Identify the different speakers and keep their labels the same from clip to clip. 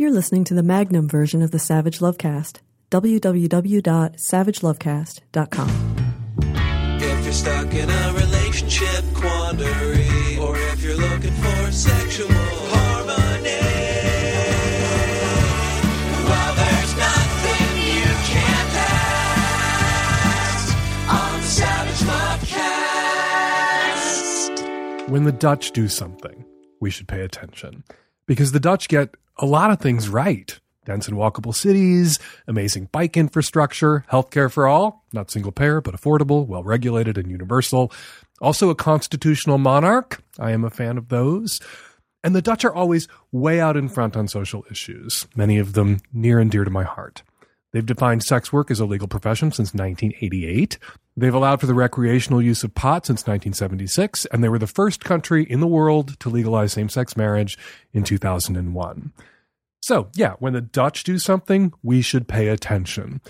Speaker 1: You're listening to the Magnum version of the Savage Lovecast. www.savagelovecast.com.
Speaker 2: If you're stuck in a relationship quandary, or if you're looking for sexual harmony, well, there's nothing you can't ask on the Savage Lovecast.
Speaker 3: When the Dutch do something, we should pay attention because the Dutch get a lot of things right. Dense and walkable cities, amazing bike infrastructure, healthcare for all, not single payer, but affordable, well regulated, and universal. Also, a constitutional monarch. I am a fan of those. And the Dutch are always way out in front on social issues, many of them near and dear to my heart. They've defined sex work as a legal profession since 1988. They've allowed for the recreational use of pot since 1976, and they were the first country in the world to legalize same sex marriage in 2001. So, yeah, when the Dutch do something, we should pay attention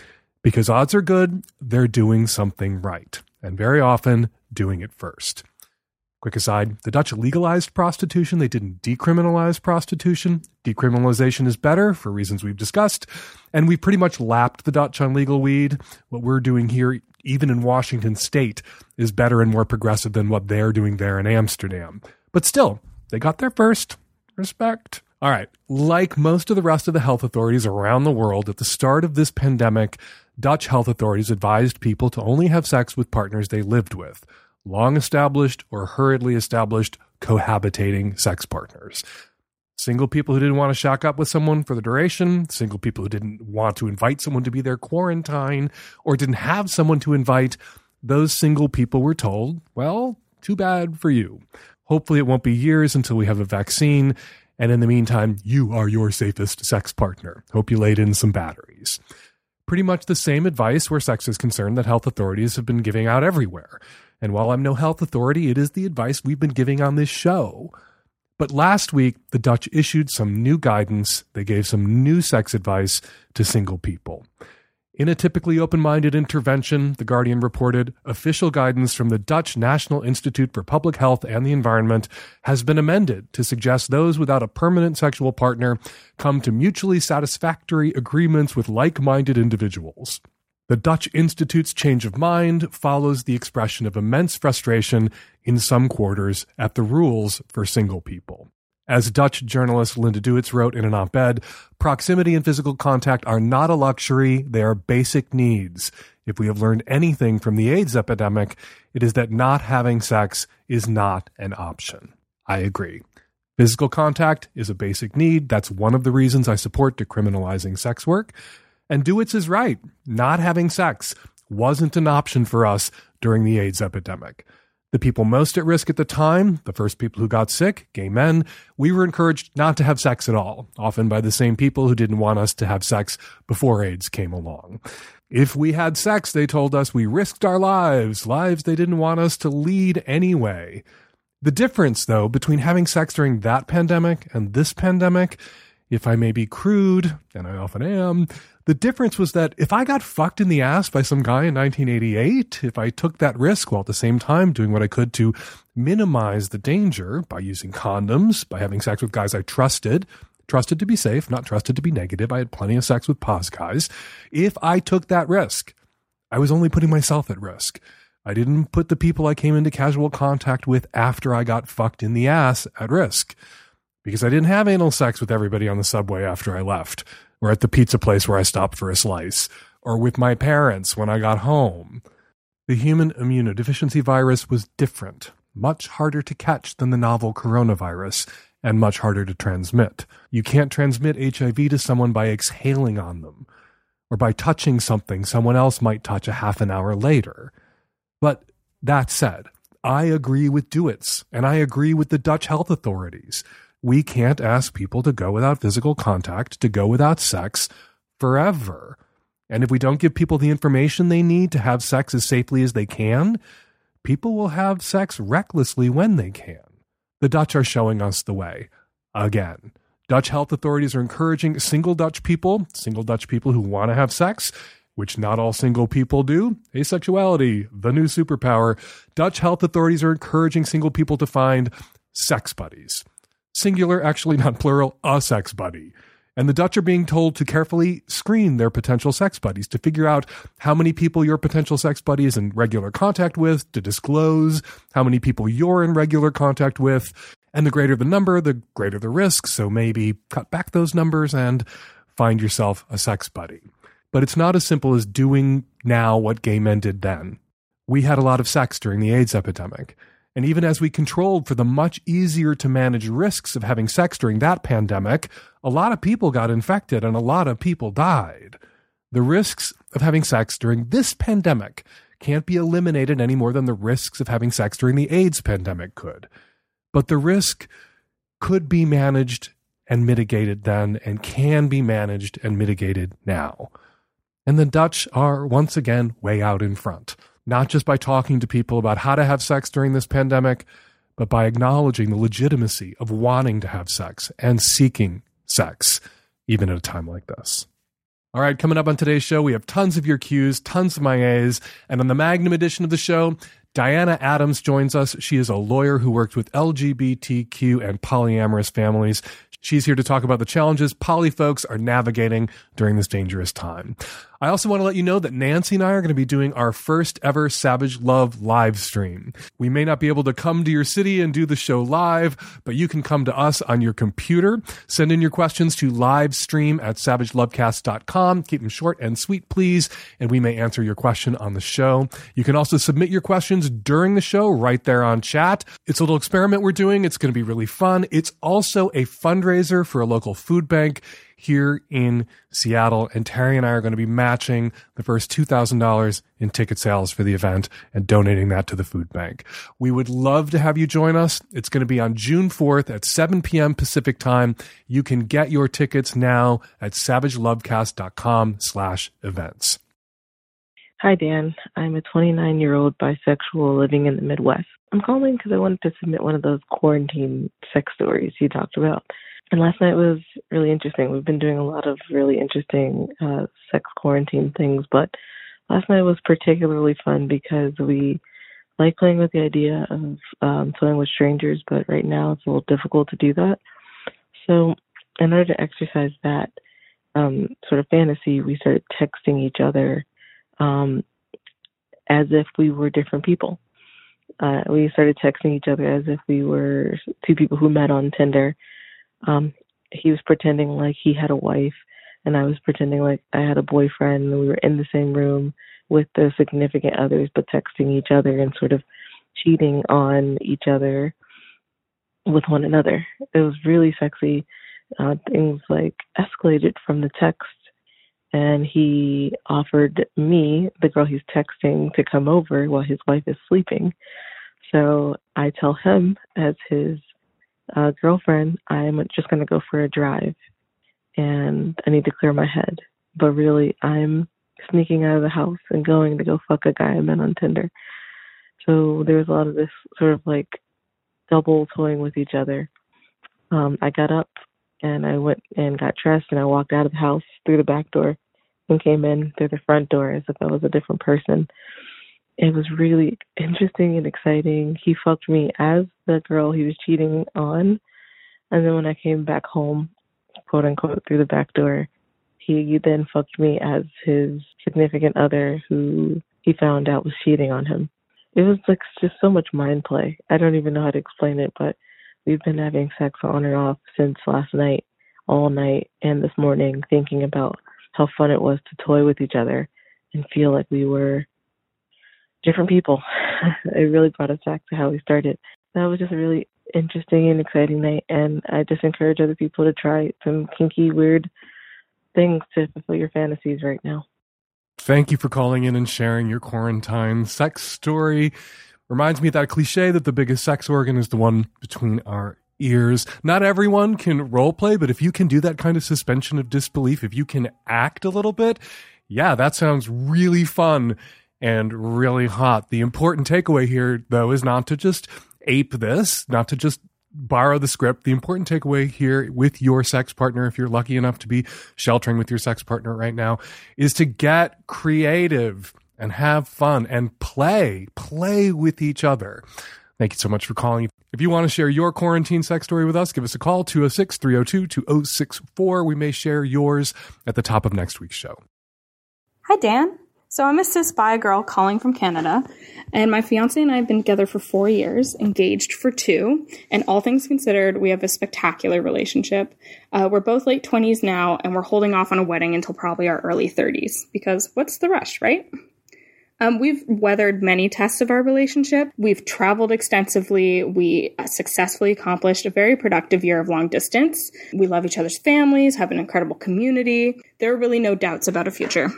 Speaker 3: because odds are good they're doing something right, and very often doing it first. Quick aside the Dutch legalized prostitution, they didn't decriminalize prostitution. Decriminalization is better for reasons we've discussed, and we pretty much lapped the Dutch on legal weed. What we're doing here, even in Washington state, is better and more progressive than what they're doing there in Amsterdam. But still, they got there first. Respect. All right. Like most of the rest of the health authorities around the world, at the start of this pandemic, Dutch health authorities advised people to only have sex with partners they lived with long established or hurriedly established cohabitating sex partners. Single people who didn't want to shack up with someone for the duration, single people who didn't want to invite someone to be their quarantine, or didn't have someone to invite, those single people were told, well, too bad for you. Hopefully, it won't be years until we have a vaccine. And in the meantime, you are your safest sex partner. Hope you laid in some batteries. Pretty much the same advice where sex is concerned that health authorities have been giving out everywhere. And while I'm no health authority, it is the advice we've been giving on this show. But last week, the Dutch issued some new guidance. They gave some new sex advice to single people. In a typically open minded intervention, The Guardian reported official guidance from the Dutch National Institute for Public Health and the Environment has been amended to suggest those without a permanent sexual partner come to mutually satisfactory agreements with like minded individuals. The Dutch Institute's change of mind follows the expression of immense frustration in some quarters at the rules for single people. As Dutch journalist Linda Duits wrote in an op ed, proximity and physical contact are not a luxury, they are basic needs. If we have learned anything from the AIDS epidemic, it is that not having sex is not an option. I agree. Physical contact is a basic need. That's one of the reasons I support decriminalizing sex work. And Duits is right. Not having sex wasn't an option for us during the AIDS epidemic. The people most at risk at the time, the first people who got sick, gay men, we were encouraged not to have sex at all, often by the same people who didn't want us to have sex before AIDS came along. If we had sex, they told us we risked our lives, lives they didn't want us to lead anyway. The difference, though, between having sex during that pandemic and this pandemic, if I may be crude, and I often am, the difference was that if I got fucked in the ass by some guy in 1988, if I took that risk while at the same time doing what I could to minimize the danger by using condoms, by having sex with guys I trusted, trusted to be safe, not trusted to be negative. I had plenty of sex with pos guys. If I took that risk, I was only putting myself at risk. I didn't put the people I came into casual contact with after I got fucked in the ass at risk because I didn't have anal sex with everybody on the subway after I left or at the pizza place where I stopped for a slice, or with my parents when I got home. The human immunodeficiency virus was different, much harder to catch than the novel coronavirus, and much harder to transmit. You can't transmit HIV to someone by exhaling on them, or by touching something someone else might touch a half an hour later. But that said, I agree with Duits, and I agree with the Dutch health authorities we can't ask people to go without physical contact, to go without sex forever. And if we don't give people the information they need to have sex as safely as they can, people will have sex recklessly when they can. The Dutch are showing us the way. Again. Dutch health authorities are encouraging single Dutch people, single Dutch people who want to have sex, which not all single people do. Asexuality, the new superpower. Dutch health authorities are encouraging single people to find sex buddies singular, actually not plural, a sex buddy. And the Dutch are being told to carefully screen their potential sex buddies to figure out how many people your potential sex buddy is in regular contact with, to disclose how many people you're in regular contact with. And the greater the number, the greater the risk. So maybe cut back those numbers and find yourself a sex buddy. But it's not as simple as doing now what gay men did then. We had a lot of sex during the AIDS epidemic. And even as we controlled for the much easier to manage risks of having sex during that pandemic, a lot of people got infected and a lot of people died. The risks of having sex during this pandemic can't be eliminated any more than the risks of having sex during the AIDS pandemic could. But the risk could be managed and mitigated then and can be managed and mitigated now. And the Dutch are once again way out in front not just by talking to people about how to have sex during this pandemic, but by acknowledging the legitimacy of wanting to have sex and seeking sex, even at a time like this. All right, coming up on today's show, we have tons of your Qs, tons of my As, and on the Magnum edition of the show, Diana Adams joins us. She is a lawyer who worked with LGBTQ and polyamorous families. She's here to talk about the challenges poly folks are navigating during this dangerous time. I also want to let you know that Nancy and I are going to be doing our first ever Savage Love live stream. We may not be able to come to your city and do the show live, but you can come to us on your computer. Send in your questions to livestream at savagelovecast.com. Keep them short and sweet, please, and we may answer your question on the show. You can also submit your questions during the show right there on chat. It's a little experiment we're doing. It's going to be really fun. It's also a fundraiser for a local food bank here in Seattle. And Terry and I are going to be matching the first $2,000 in ticket sales for the event and donating that to the food bank. We would love to have you join us. It's going to be on June 4th at 7 p.m. Pacific time. You can get your tickets now at savagelovecast.com slash events.
Speaker 4: Hi, Dan. I'm a 29 year old bisexual living in the Midwest. I'm calling because I wanted to submit one of those quarantine sex stories you talked about. And last night was really interesting. We've been doing a lot of really interesting uh, sex quarantine things, but last night was particularly fun because we like playing with the idea of um, playing with strangers, but right now it's a little difficult to do that. So, in order to exercise that um, sort of fantasy, we started texting each other um, as if we were different people. Uh, we started texting each other as if we were two people who met on Tinder um, he was pretending like he had a wife, and I was pretending like I had a boyfriend, and we were in the same room with the significant others, but texting each other and sort of cheating on each other with one another. It was really sexy. Uh, things like escalated from the text, and he offered me, the girl he's texting, to come over while his wife is sleeping. So I tell him, as his uh, girlfriend, I'm just going to go for a drive and I need to clear my head. But really, I'm sneaking out of the house and going to go fuck a guy I met on Tinder. So there was a lot of this sort of like double toying with each other. Um, I got up and I went and got dressed and I walked out of the house through the back door and came in through the front door as if I was a different person it was really interesting and exciting. He fucked me as the girl he was cheating on. And then when I came back home, quote unquote, through the back door, he then fucked me as his significant other who he found out was cheating on him. It was like just so much mind play. I don't even know how to explain it, but we've been having sex on and off since last night, all night, and this morning, thinking about how fun it was to toy with each other and feel like we were different people. it really brought us back to how we started. That was just a really interesting and exciting night, and I just encourage other people to try some kinky, weird things to fulfill your fantasies right now.
Speaker 3: Thank you for calling in and sharing your quarantine sex story. Reminds me of that cliche that the biggest sex organ is the one between our ears. Not everyone can role play, but if you can do that kind of suspension of disbelief, if you can act a little bit, yeah, that sounds really fun and really hot. The important takeaway here, though, is not to just ape this, not to just borrow the script. The important takeaway here with your sex partner, if you're lucky enough to be sheltering with your sex partner right now, is to get creative and have fun and play, play with each other. Thank you so much for calling. If you want to share your quarantine sex story with us, give us a call 206 302 2064. We may share yours at the top of next week's show.
Speaker 5: Hi, Dan. So I'm a cis bi girl calling from Canada, and my fiance and I have been together for four years, engaged for two, and all things considered, we have a spectacular relationship. Uh, we're both late 20s now, and we're holding off on a wedding until probably our early 30s, because what's the rush, right? Um, we've weathered many tests of our relationship. We've traveled extensively. We successfully accomplished a very productive year of long distance. We love each other's families, have an incredible community. There are really no doubts about a future.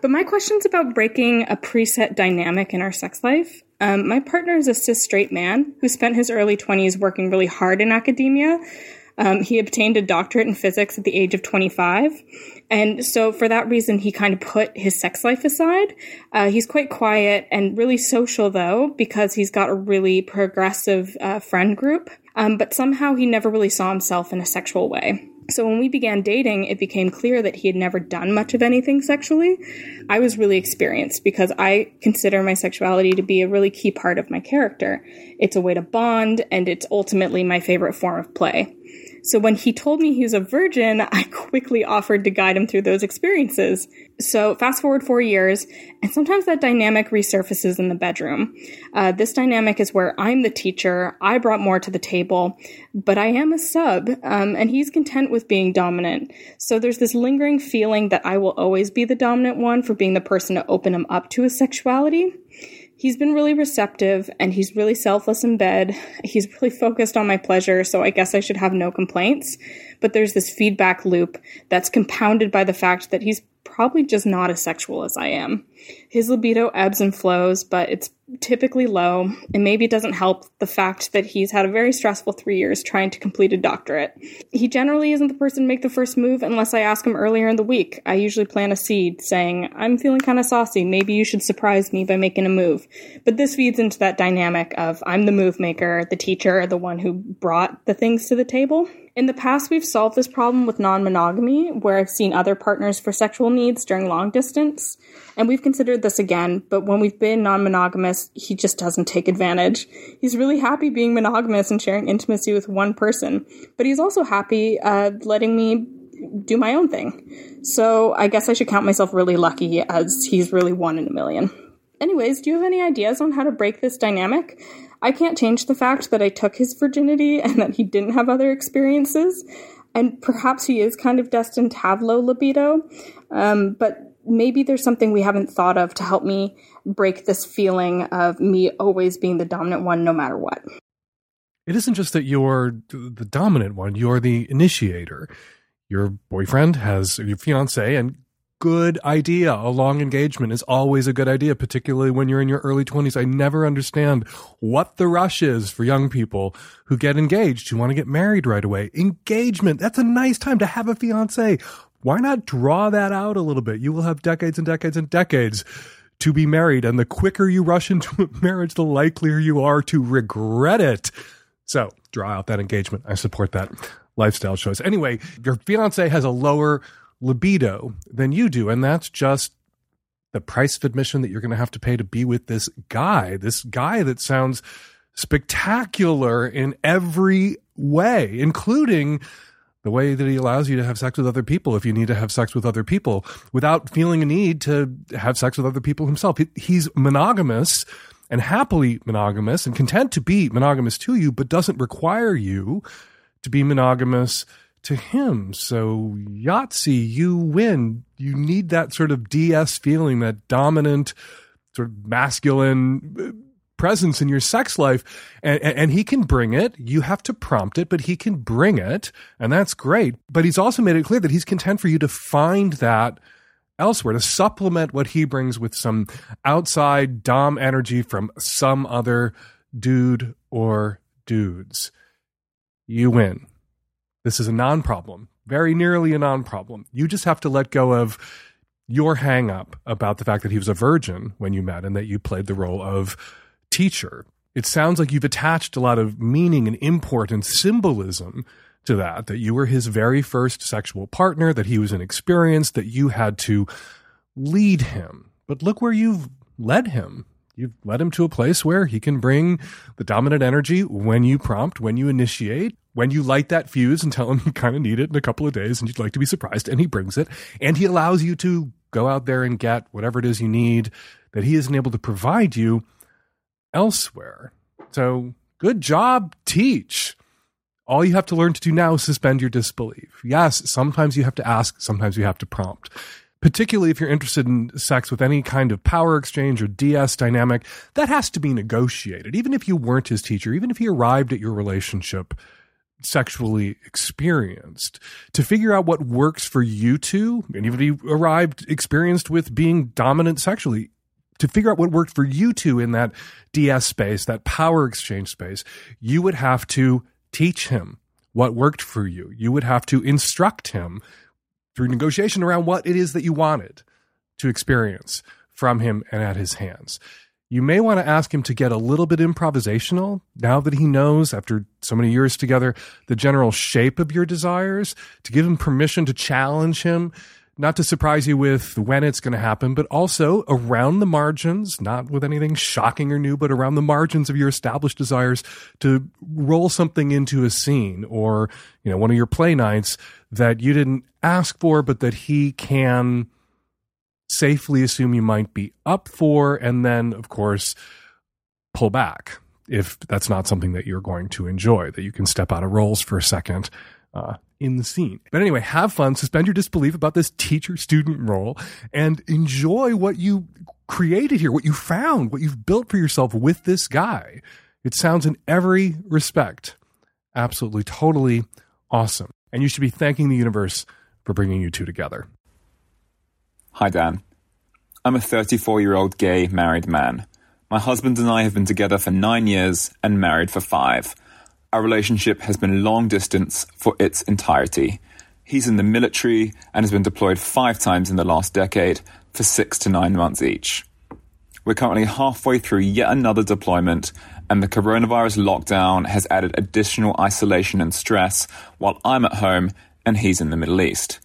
Speaker 5: But my question's about breaking a preset dynamic in our sex life. Um, my partner is a cis straight man who spent his early 20s working really hard in academia. Um, he obtained a doctorate in physics at the age of 25. And so for that reason, he kind of put his sex life aside. Uh, he's quite quiet and really social though, because he's got a really progressive uh, friend group. Um, but somehow he never really saw himself in a sexual way. So when we began dating, it became clear that he had never done much of anything sexually. I was really experienced because I consider my sexuality to be a really key part of my character. It's a way to bond, and it's ultimately my favorite form of play. So when he told me he was a virgin, I quickly offered to guide him through those experiences. So fast forward four years, and sometimes that dynamic resurfaces in the bedroom. Uh, this dynamic is where I'm the teacher, I brought more to the table, but I am a sub, um, and he's content with being dominant. So there's this lingering feeling that I will always be the dominant one for being the person to open him up to his sexuality he's been really receptive and he's really selfless in bed. He's really focused on my pleasure, so I guess I should have no complaints. But there's this feedback loop that's compounded by the fact that he's probably just not as sexual as I am. His libido ebbs and flows, but it's typically low, and maybe it doesn't help the fact that he's had a very stressful three years trying to complete a doctorate. He generally isn't the person to make the first move unless I ask him earlier in the week. I usually plant a seed saying, I'm feeling kind of saucy, maybe you should surprise me by making a move. But this feeds into that dynamic of I'm the move maker, the teacher, the one who brought the things to the table. In the past, we've solved this problem with non monogamy, where I've seen other partners for sexual needs during long distance. And we've considered this again, but when we've been non monogamous, he just doesn't take advantage. He's really happy being monogamous and sharing intimacy with one person, but he's also happy uh, letting me do my own thing. So I guess I should count myself really lucky as he's really one in a million. Anyways, do you have any ideas on how to break this dynamic? I can't change the fact that I took his virginity and that he didn't have other experiences. And perhaps he is kind of destined to have low libido. Um, but maybe there's something we haven't thought of to help me break this feeling of me always being the dominant one no matter what.
Speaker 3: It isn't just that you're the dominant one, you're the initiator. Your boyfriend has your fiance and good idea. A long engagement is always a good idea, particularly when you're in your early 20s. I never understand what the rush is for young people who get engaged, who want to get married right away. Engagement, that's a nice time to have a fiance. Why not draw that out a little bit? You will have decades and decades and decades to be married. And the quicker you rush into a marriage, the likelier you are to regret it. So draw out that engagement. I support that lifestyle choice. Anyway, your fiance has a lower libido than you do. And that's just the price of admission that you're going to have to pay to be with this guy, this guy that sounds spectacular in every way, including the way that he allows you to have sex with other people if you need to have sex with other people without feeling a need to have sex with other people himself. He's monogamous and happily monogamous and content to be monogamous to you, but doesn't require you to be monogamous to him. So Yahtzee, you win. You need that sort of DS feeling, that dominant, sort of masculine uh, presence in your sex life. And, and, he can bring it. You have to prompt it, but he can bring it. And that's great. But he's also made it clear that he's content for you to find that elsewhere, to supplement what he brings with some outside Dom energy from some other dude or dudes. You win. This is a non problem, very nearly a non problem. You just have to let go of your hang up about the fact that he was a virgin when you met and that you played the role of teacher. It sounds like you've attached a lot of meaning and import and symbolism to that, that you were his very first sexual partner, that he was inexperienced, that you had to lead him. But look where you've led him. You've led him to a place where he can bring the dominant energy when you prompt, when you initiate, when you light that fuse and tell him you kind of need it in a couple of days and you'd like to be surprised, and he brings it. And he allows you to go out there and get whatever it is you need that he isn't able to provide you elsewhere. So good job, teach. All you have to learn to do now is suspend your disbelief. Yes, sometimes you have to ask, sometimes you have to prompt. Particularly if you're interested in sex with any kind of power exchange or DS dynamic, that has to be negotiated. Even if you weren't his teacher, even if he arrived at your relationship sexually experienced, to figure out what works for you two, and even if he arrived experienced with being dominant sexually, to figure out what worked for you two in that DS space, that power exchange space, you would have to teach him what worked for you. You would have to instruct him through negotiation around what it is that you wanted to experience from him and at his hands. You may want to ask him to get a little bit improvisational now that he knows, after so many years together, the general shape of your desires, to give him permission to challenge him not to surprise you with when it's going to happen, but also around the margins, not with anything shocking or new, but around the margins of your established desires to roll something into a scene or, you know, one of your play nights that you didn't ask for, but that he can safely assume you might be up for. And then, of course, pull back if that's not something that you're going to enjoy, that you can step out of roles for a second uh, in the scene. But anyway, have fun, suspend your disbelief about this teacher student role, and enjoy what you created here, what you found, what you've built for yourself with this guy. It sounds in every respect absolutely, totally awesome. And you should be thanking the universe for bringing you two together.
Speaker 6: Hi, Dan. I'm a 34 year old gay married man. My husband and I have been together for nine years and married for five. Our relationship has been long distance for its entirety. He's in the military and has been deployed five times in the last decade for six to nine months each. We're currently halfway through yet another deployment, and the coronavirus lockdown has added additional isolation and stress while I'm at home and he's in the Middle East.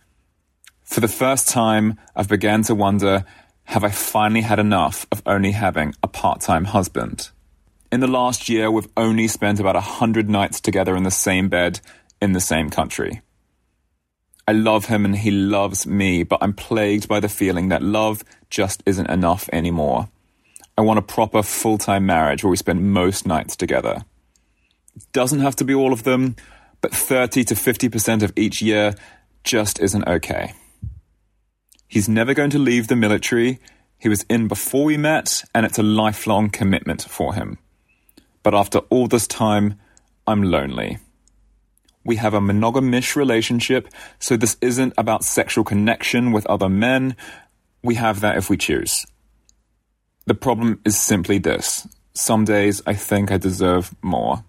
Speaker 6: For the first time, I've began to wonder have I finally had enough of only having a part time husband? In the last year, we've only spent about 100 nights together in the same bed in the same country. I love him and he loves me, but I'm plagued by the feeling that love just isn't enough anymore. I want a proper full time marriage where we spend most nights together. It doesn't have to be all of them, but 30 to 50% of each year just isn't okay. He's never going to leave the military. He was in before we met, and it's a lifelong commitment for him. But after all this time, I'm lonely. We have a monogamish relationship, so this isn't about sexual connection with other men. We have that if we choose. The problem is simply this. Some days I think I deserve more.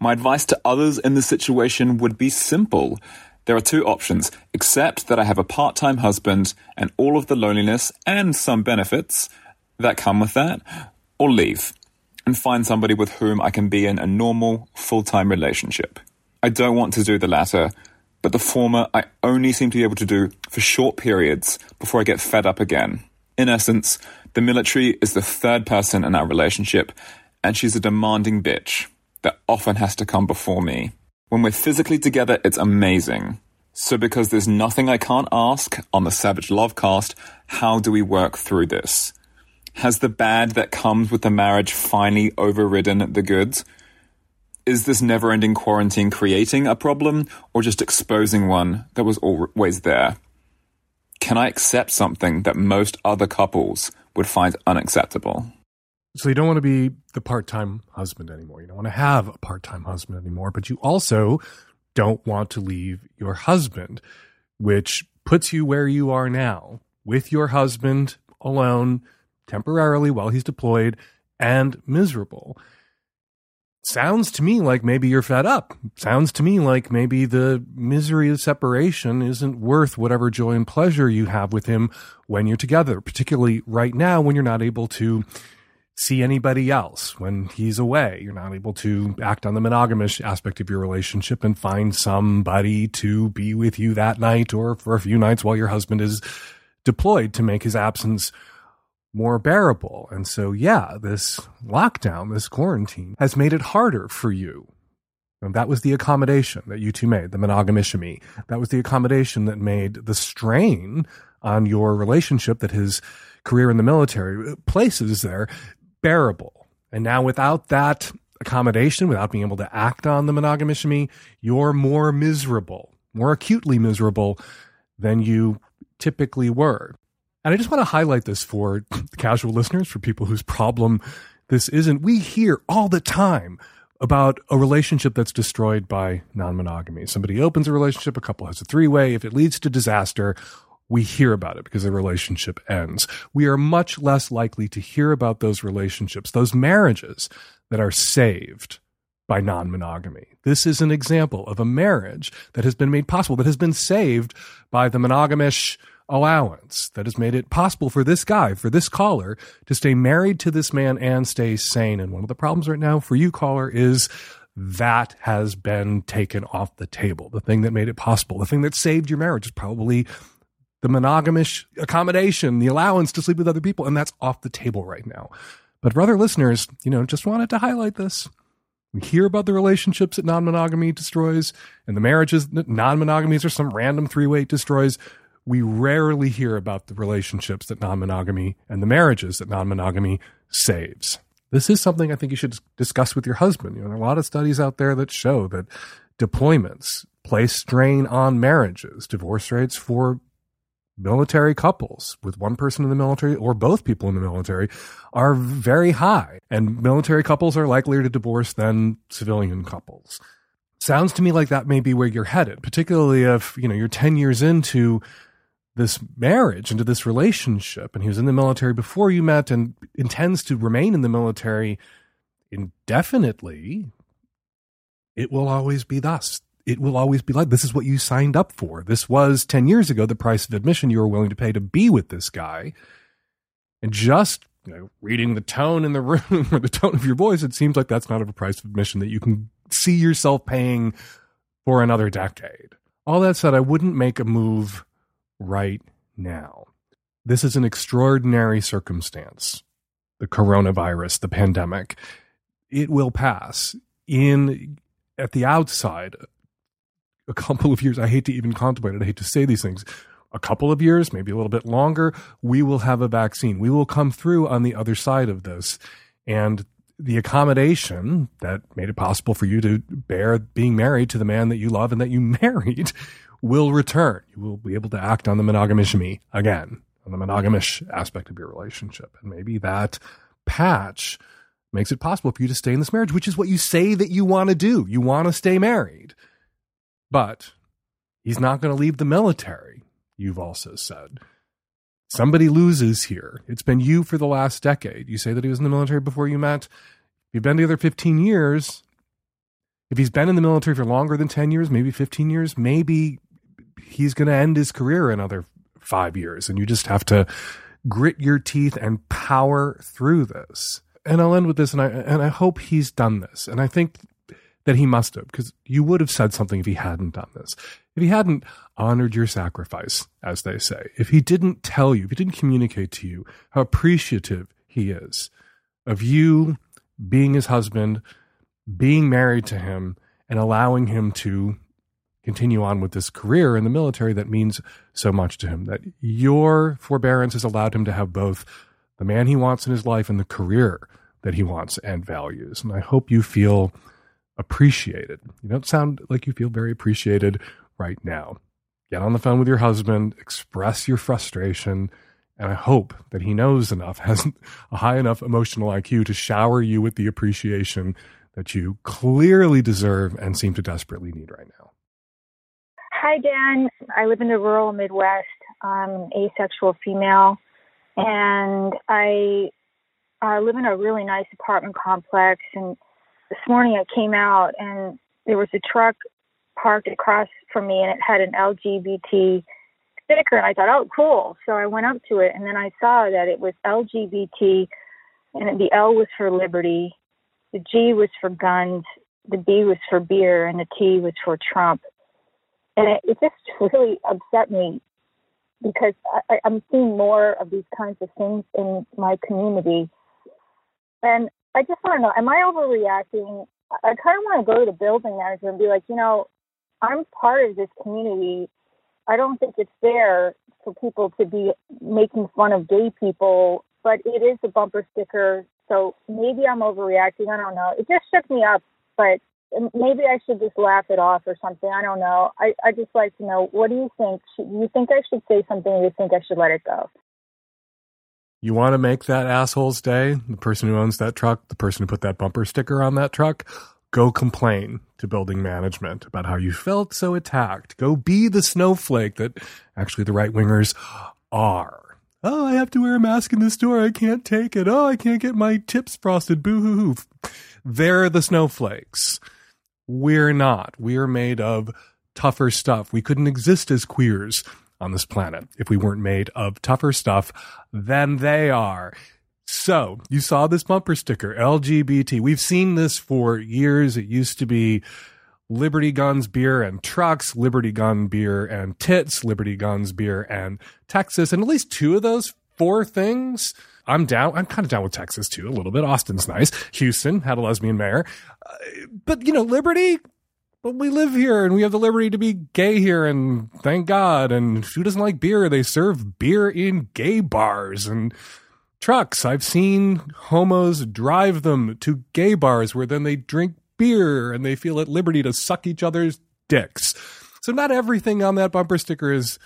Speaker 6: My advice to others in this situation would be simple. There are two options. Accept that I have a part time husband and all of the loneliness and some benefits that come with that, or leave and find somebody with whom I can be in a normal, full time relationship. I don't want to do the latter, but the former I only seem to be able to do for short periods before I get fed up again. In essence, the military is the third person in our relationship, and she's a demanding bitch that often has to come before me. When we're physically together, it's amazing. So, because there's nothing I can't ask on the Savage Love cast, how do we work through this? Has the bad that comes with the marriage finally overridden the goods? Is this never ending quarantine creating a problem or just exposing one that was always there? Can I accept something that most other couples would find unacceptable?
Speaker 3: So you don't want to be the part-time husband anymore. You don't want to have a part-time husband anymore, but you also don't want to leave your husband, which puts you where you are now with your husband alone temporarily while he's deployed and miserable. Sounds to me like maybe you're fed up. Sounds to me like maybe the misery of separation isn't worth whatever joy and pleasure you have with him when you're together, particularly right now when you're not able to see anybody else when he's away. You're not able to act on the monogamous aspect of your relationship and find somebody to be with you that night or for a few nights while your husband is deployed to make his absence more bearable. And so, yeah, this lockdown, this quarantine has made it harder for you. And that was the accommodation that you two made, the monogamishemy. That was the accommodation that made the strain on your relationship that his career in the military places there bearable. And now without that accommodation, without being able to act on the monogamishemy, you're more miserable, more acutely miserable than you typically were. And I just want to highlight this for casual listeners, for people whose problem this isn't. We hear all the time about a relationship that's destroyed by non monogamy. Somebody opens a relationship, a couple has a three way. If it leads to disaster, we hear about it because the relationship ends. We are much less likely to hear about those relationships, those marriages that are saved by non monogamy. This is an example of a marriage that has been made possible, that has been saved by the monogamish allowance that has made it possible for this guy, for this caller, to stay married to this man and stay sane. And one of the problems right now for you, caller, is that has been taken off the table. The thing that made it possible, the thing that saved your marriage is probably the monogamish accommodation, the allowance to sleep with other people. And that's off the table right now. But for other listeners, you know, just wanted to highlight this. We hear about the relationships that non monogamy destroys and the marriages that non monogamies or some random three way destroys. We rarely hear about the relationships that non monogamy and the marriages that non monogamy saves. This is something I think you should discuss with your husband. You know, there are a lot of studies out there that show that deployments place strain on marriages. Divorce rates for military couples with one person in the military or both people in the military are very high and military couples are likelier to divorce than civilian couples sounds to me like that may be where you're headed particularly if you know you're 10 years into this marriage into this relationship and he was in the military before you met and intends to remain in the military indefinitely it will always be thus it will always be like this is what you signed up for. This was 10 years ago the price of admission you were willing to pay to be with this guy. And just you know, reading the tone in the room or the tone of your voice, it seems like that's not a price of admission that you can see yourself paying for another decade. All that said, I wouldn't make a move right now. This is an extraordinary circumstance. The coronavirus, the pandemic. It will pass. In at the outside, a couple of years, I hate to even contemplate it, I hate to say these things. A couple of years, maybe a little bit longer, we will have a vaccine. We will come through on the other side of this. And the accommodation that made it possible for you to bear being married to the man that you love and that you married will return. You will be able to act on the monogamishemy again, on the monogamish aspect of your relationship. And maybe that patch makes it possible for you to stay in this marriage, which is what you say that you want to do. You want to stay married. But he's not going to leave the military, you've also said. Somebody loses here. It's been you for the last decade. You say that he was in the military before you met. You've been together 15 years, if he's been in the military for longer than 10 years, maybe 15 years, maybe he's going to end his career another five years. And you just have to grit your teeth and power through this. And I'll end with this, and I and I hope he's done this. And I think that he must have, because you would have said something if he hadn't done this. If he hadn't honored your sacrifice, as they say, if he didn't tell you, if he didn't communicate to you how appreciative he is of you being his husband, being married to him, and allowing him to continue on with this career in the military that means so much to him, that your forbearance has allowed him to have both the man he wants in his life and the career that he wants and values. And I hope you feel appreciated. You don't sound like you feel very appreciated right now. Get on the phone with your husband, express your frustration, and I hope that he knows enough, has a high enough emotional IQ to shower you with the appreciation that you clearly deserve and seem to desperately need right now.
Speaker 7: Hi, Dan. I live in the rural Midwest. I'm an asexual female, and I uh, live in a really nice apartment complex. And this morning I came out and there was a truck parked across from me and it had an LGBT sticker and I thought, oh, cool. So I went up to it and then I saw that it was LGBT and the L was for liberty, the G was for guns, the B was for beer, and the T was for Trump. And it, it just really upset me because I, I'm seeing more of these kinds of things in my community. And I just want to know, am I overreacting? I kind of want to go to the building manager and be like, you know, I'm part of this community. I don't think it's fair for people to be making fun of gay people, but it is a bumper sticker. So maybe I'm overreacting. I don't know. It just shook me up, but maybe I should just laugh it off or something. I don't know. I, I just like to know what do you think? You think I should say something or you think I should let it go?
Speaker 3: You want to make that asshole's day? The person who owns that truck, the person who put that bumper sticker on that truck, go complain to building management about how you felt so attacked. Go be the snowflake that actually the right wingers are. Oh, I have to wear a mask in the store. I can't take it. Oh, I can't get my tips frosted. Boo hoo hoo. They're the snowflakes. We're not. We're made of tougher stuff. We couldn't exist as queers on this planet if we weren't made of tougher stuff than they are. So you saw this bumper sticker, LGBT. We've seen this for years. It used to be Liberty Guns beer and trucks, Liberty Gun beer and tits, Liberty Guns beer and Texas. And at least two of those four things I'm down. I'm kind of down with Texas too, a little bit. Austin's nice. Houston had a lesbian mayor. Uh, but, you know, Liberty, but we live here and we have the liberty to be gay here and thank God. And who doesn't like beer? They serve beer in gay bars and trucks. I've seen homos drive them to gay bars where then they drink beer and they feel at liberty to suck each other's dicks. So not everything on that bumper sticker is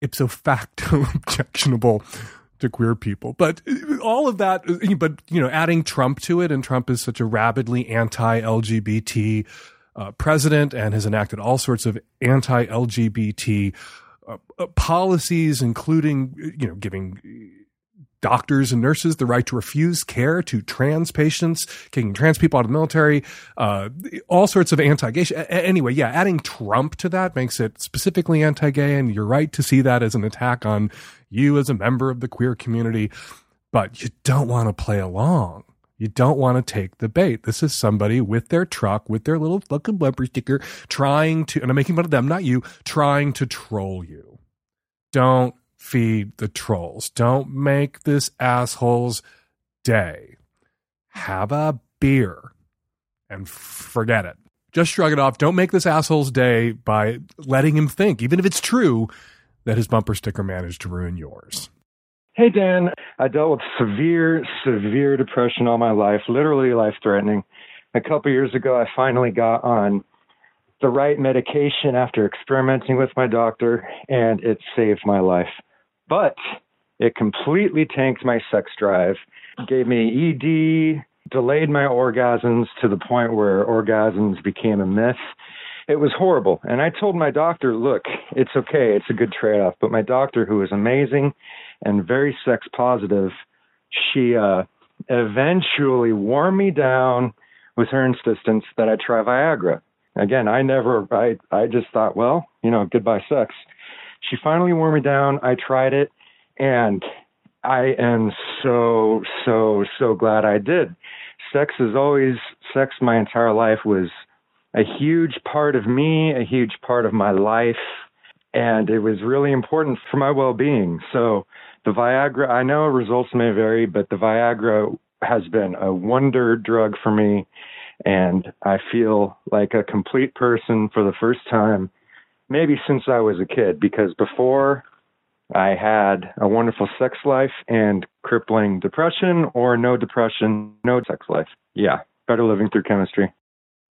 Speaker 3: ipso facto objectionable to queer people. But all of that, but you know, adding Trump to it, and Trump is such a rabidly anti-LGBT uh, president and has enacted all sorts of anti-LGBT uh, uh, policies, including you know giving doctors and nurses the right to refuse care to trans patients, kicking trans people out of the military, uh, all sorts of anti-gay. Anyway, yeah, adding Trump to that makes it specifically anti-gay, and you're right to see that as an attack on you as a member of the queer community, but you don't want to play along. You don't want to take the bait. This is somebody with their truck, with their little fucking bumper sticker, trying to, and I'm making fun of them, not you, trying to troll you. Don't feed the trolls. Don't make this asshole's day. Have a beer and forget it. Just shrug it off. Don't make this asshole's day by letting him think, even if it's true, that his bumper sticker managed to ruin yours.
Speaker 8: Hey, Dan. I dealt with severe, severe depression all my life, literally life threatening. A couple years ago, I finally got on the right medication after experimenting with my doctor, and it saved my life. But it completely tanked my sex drive, gave me ED, delayed my orgasms to the point where orgasms became a myth it was horrible. And I told my doctor, look, it's okay. It's a good trade off. But my doctor, who was amazing and very sex positive, she uh, eventually wore me down with her insistence that I try Viagra. Again, I never, I, I just thought, well, you know, goodbye sex. She finally wore me down. I tried it and I am so, so, so glad I did. Sex is always, sex my entire life was a huge part of me, a huge part of my life, and it was really important for my well being. So the Viagra, I know results may vary, but the Viagra has been a wonder drug for me. And I feel like a complete person for the first time, maybe since I was a kid, because before I had a wonderful sex life and crippling depression or no depression, no sex life. Yeah, better living through chemistry.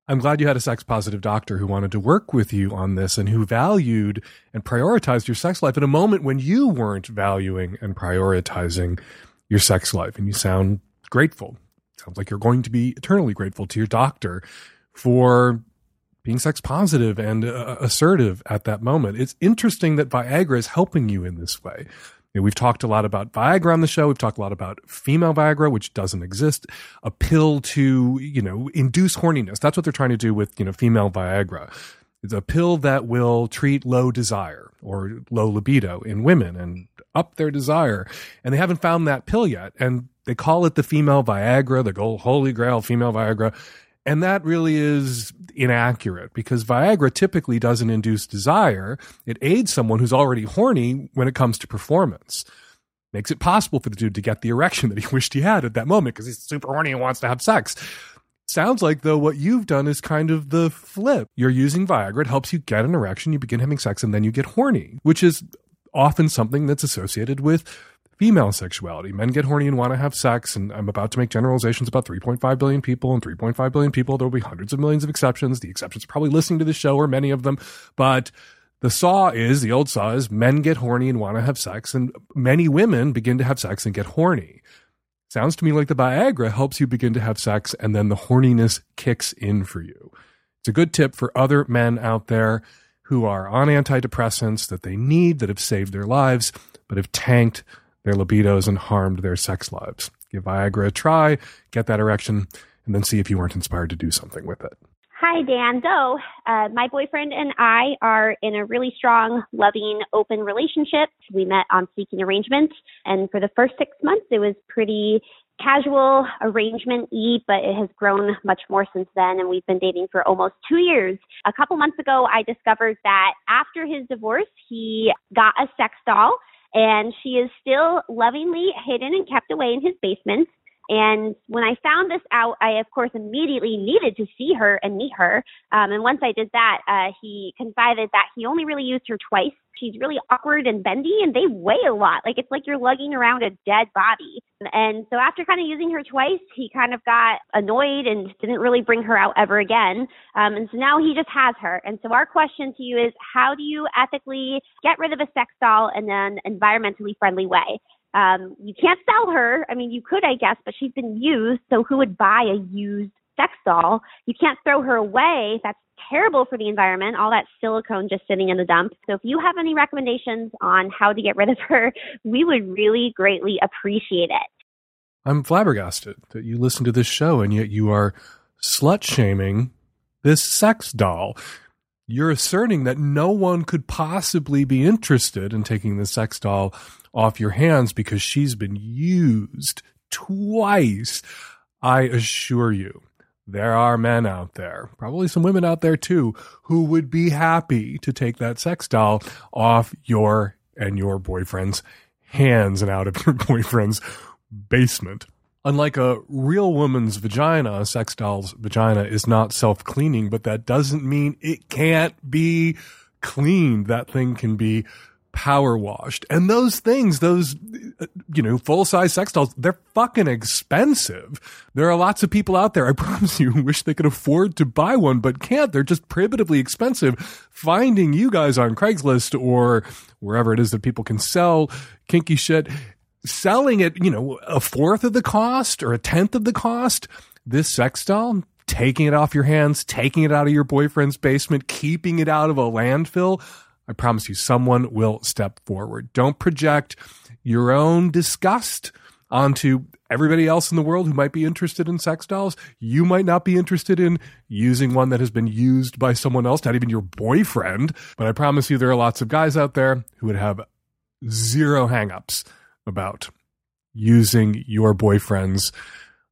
Speaker 3: I'm glad you had a sex positive doctor who wanted to work with you on this and who valued and prioritized your sex life at a moment when you weren't valuing and prioritizing your sex life. And you sound grateful. Sounds like you're going to be eternally grateful to your doctor for being sex positive and uh, assertive at that moment. It's interesting that Viagra is helping you in this way we've talked a lot about Viagra on the show. We've talked a lot about female Viagra, which doesn't exist. A pill to, you know, induce horniness. That's what they're trying to do with, you know, female Viagra. It's a pill that will treat low desire or low libido in women and up their desire. And they haven't found that pill yet. And they call it the female Viagra, the gold holy grail female Viagra. And that really is inaccurate because Viagra typically doesn't induce desire. It aids someone who's already horny when it comes to performance. Makes it possible for the dude to get the erection that he wished he had at that moment because he's super horny and wants to have sex. Sounds like, though, what you've done is kind of the flip. You're using Viagra, it helps you get an erection, you begin having sex, and then you get horny, which is often something that's associated with female sexuality. Men get horny and want to have sex, and I'm about to make generalizations about 3.5 billion people, and 3.5 billion people, there will be hundreds of millions of exceptions. The exceptions are probably listening to the show, or many of them, but the saw is, the old saw is, men get horny and want to have sex, and many women begin to have sex and get horny. Sounds to me like the Viagra helps you begin to have sex, and then the horniness kicks in for you. It's a good tip for other men out there who are on antidepressants that they need, that have saved their lives, but have tanked their libidos and harmed their sex lives. Give Viagra a try, get that erection, and then see if you weren't inspired to do something with it.
Speaker 9: Hi, Dan. So, uh, my boyfriend and I are in a really strong, loving, open relationship. We met on Seeking arrangements, and for the first six months, it was pretty casual arrangement y, but it has grown much more since then, and we've been dating for almost two years. A couple months ago, I discovered that after his divorce, he got a sex doll and she is still lovingly hidden and kept away in his basement. And when I found this out, I of course immediately needed to see her and meet her. Um, and once I did that, uh, he confided that he only really used her twice. She's really awkward and bendy, and they weigh a lot. Like it's like you're lugging around a dead body. And so after kind of using her twice, he kind of got annoyed and didn't really bring her out ever again. Um, and so now he just has her. And so our question to you is, how do you ethically get rid of a sex doll in an environmentally friendly way? Um, you can't sell her. I mean, you could, I guess, but she's been used. So who would buy a used sex doll? You can't throw her away. That's terrible for the environment. All that silicone just sitting in the dump. So if you have any recommendations on how to get rid of her, we would really greatly appreciate it.
Speaker 3: I'm flabbergasted that you listen to this show and yet you are slut shaming this sex doll. You're asserting that no one could possibly be interested in taking the sex doll off your hands because she's been used twice. I assure you, there are men out there, probably some women out there too, who would be happy to take that sex doll off your and your boyfriend's hands and out of your boyfriend's basement. Unlike a real woman's vagina, a sex doll's vagina is not self cleaning, but that doesn't mean it can't be cleaned. That thing can be power washed. And those things, those, uh, you know, full size sex dolls, they're fucking expensive. There are lots of people out there, I promise you, wish they could afford to buy one, but can't. They're just prohibitively expensive. Finding you guys on Craigslist or wherever it is that people can sell kinky shit, selling it, you know, a fourth of the cost or a tenth of the cost. This sex doll, taking it off your hands, taking it out of your boyfriend's basement, keeping it out of a landfill. I promise you, someone will step forward. Don't project your own disgust onto everybody else in the world who might be interested in sex dolls. You might not be interested in using one that has been used by someone else, not even your boyfriend. But I promise you, there are lots of guys out there who would have zero hangups about using your boyfriend's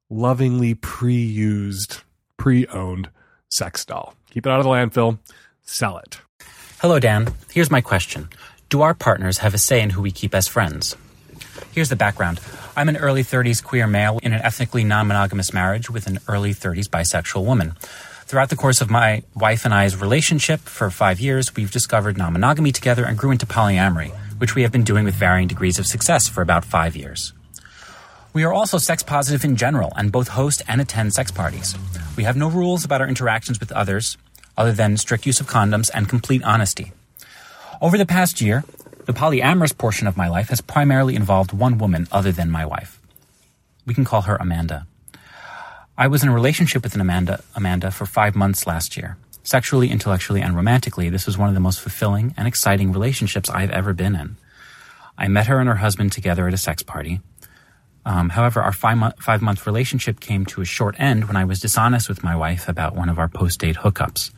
Speaker 3: lovingly pre used, pre owned sex doll. Keep it out of the landfill, sell it.
Speaker 10: Hello, Dan. Here's my question Do our partners have a say in who we keep as friends? Here's the background I'm an early 30s queer male in an ethically non monogamous marriage with an early 30s bisexual woman. Throughout the course of my wife and I's relationship for five years, we've discovered non monogamy together and grew into polyamory, which we have been doing with varying degrees of success for about five years. We are also sex positive in general and both host and attend sex parties. We have no rules about our interactions with others, other than strict use of condoms and complete honesty. Over the past year, the polyamorous portion of my life has primarily involved one woman other than my wife. We can call her Amanda. I was in a relationship with an Amanda, Amanda for five months last year. Sexually, intellectually, and romantically, this was one of the most fulfilling and exciting relationships I've ever been in. I met her and her husband together at a sex party. Um, however, our five, mo- five month relationship came to a short end when I was dishonest with my wife about one of our post date hookups.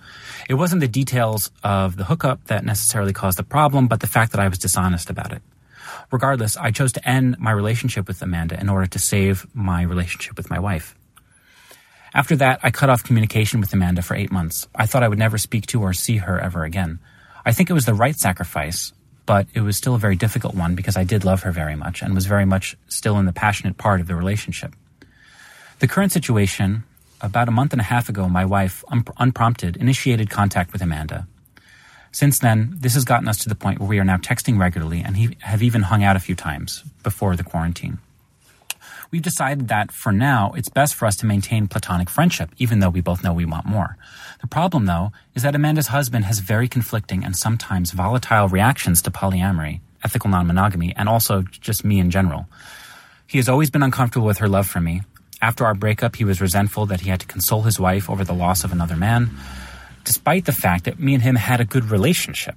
Speaker 10: It wasn't the details of the hookup that necessarily caused the problem, but the fact that I was dishonest about it. Regardless, I chose to end my relationship with Amanda in order to save my relationship with my wife. After that, I cut off communication with Amanda for eight months. I thought I would never speak to or see her ever again. I think it was the right sacrifice, but it was still a very difficult one because I did love her very much and was very much still in the passionate part of the relationship. The current situation, about a month and a half ago, my wife, un- unprompted, initiated contact with Amanda. Since then, this has gotten us to the point where we are now texting regularly and he, have even hung out a few times before the quarantine. We've decided that for now, it's best for us to maintain platonic friendship, even though we both know we want more. The problem, though, is that Amanda's husband has very conflicting and sometimes volatile reactions to polyamory, ethical non monogamy, and also just me in general. He has always been uncomfortable with her love for me. After our breakup, he was resentful that he had to console his wife over the loss of another man, despite the fact that me and him had a good relationship.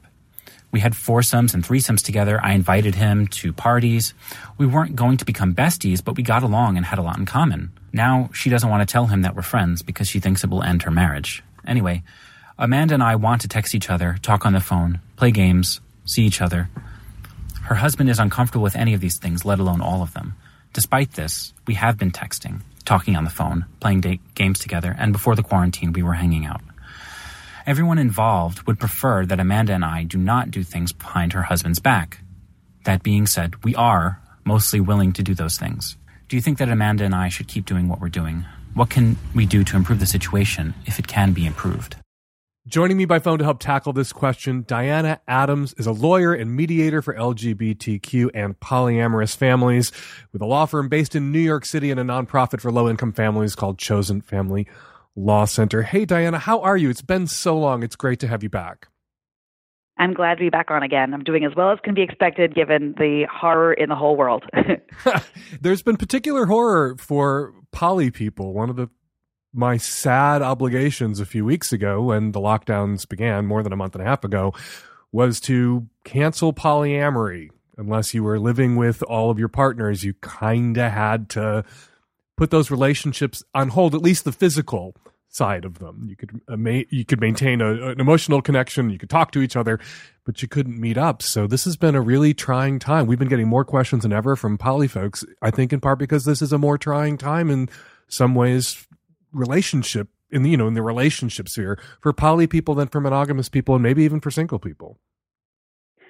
Speaker 10: We had foursomes and threesomes together. I invited him to parties. We weren't going to become besties, but we got along and had a lot in common. Now she doesn't want to tell him that we're friends because she thinks it will end her marriage. Anyway, Amanda and I want to text each other, talk on the phone, play games, see each other. Her husband is uncomfortable with any of these things, let alone all of them. Despite this, we have been texting, talking on the phone, playing games together, and before the quarantine, we were hanging out. Everyone involved would prefer that Amanda and I do not do things behind her husband's back. That being said, we are mostly willing to do those things. Do you think that Amanda and I should keep doing what we're doing? What can we do to improve the situation if it can be improved?
Speaker 3: Joining me by phone to help tackle this question, Diana Adams is a lawyer and mediator for LGBTQ and polyamorous families with a law firm based in New York City and a nonprofit for low income families called Chosen Family Law Center. Hey, Diana, how are you? It's been so long. It's great to have you back.
Speaker 11: I'm glad to be back on again. I'm doing as well as can be expected given the horror in the whole world.
Speaker 3: There's been particular horror for poly people. One of the my sad obligations a few weeks ago when the lockdowns began more than a month and a half ago was to cancel polyamory. Unless you were living with all of your partners, you kind of had to put those relationships on hold, at least the physical side of them. You could uh, ma- you could maintain a, an emotional connection, you could talk to each other, but you couldn't meet up. So this has been a really trying time. We've been getting more questions than ever from poly folks. I think in part because this is a more trying time in some ways relationship in the you know in the relationship sphere for poly people than for monogamous people and maybe even for single people.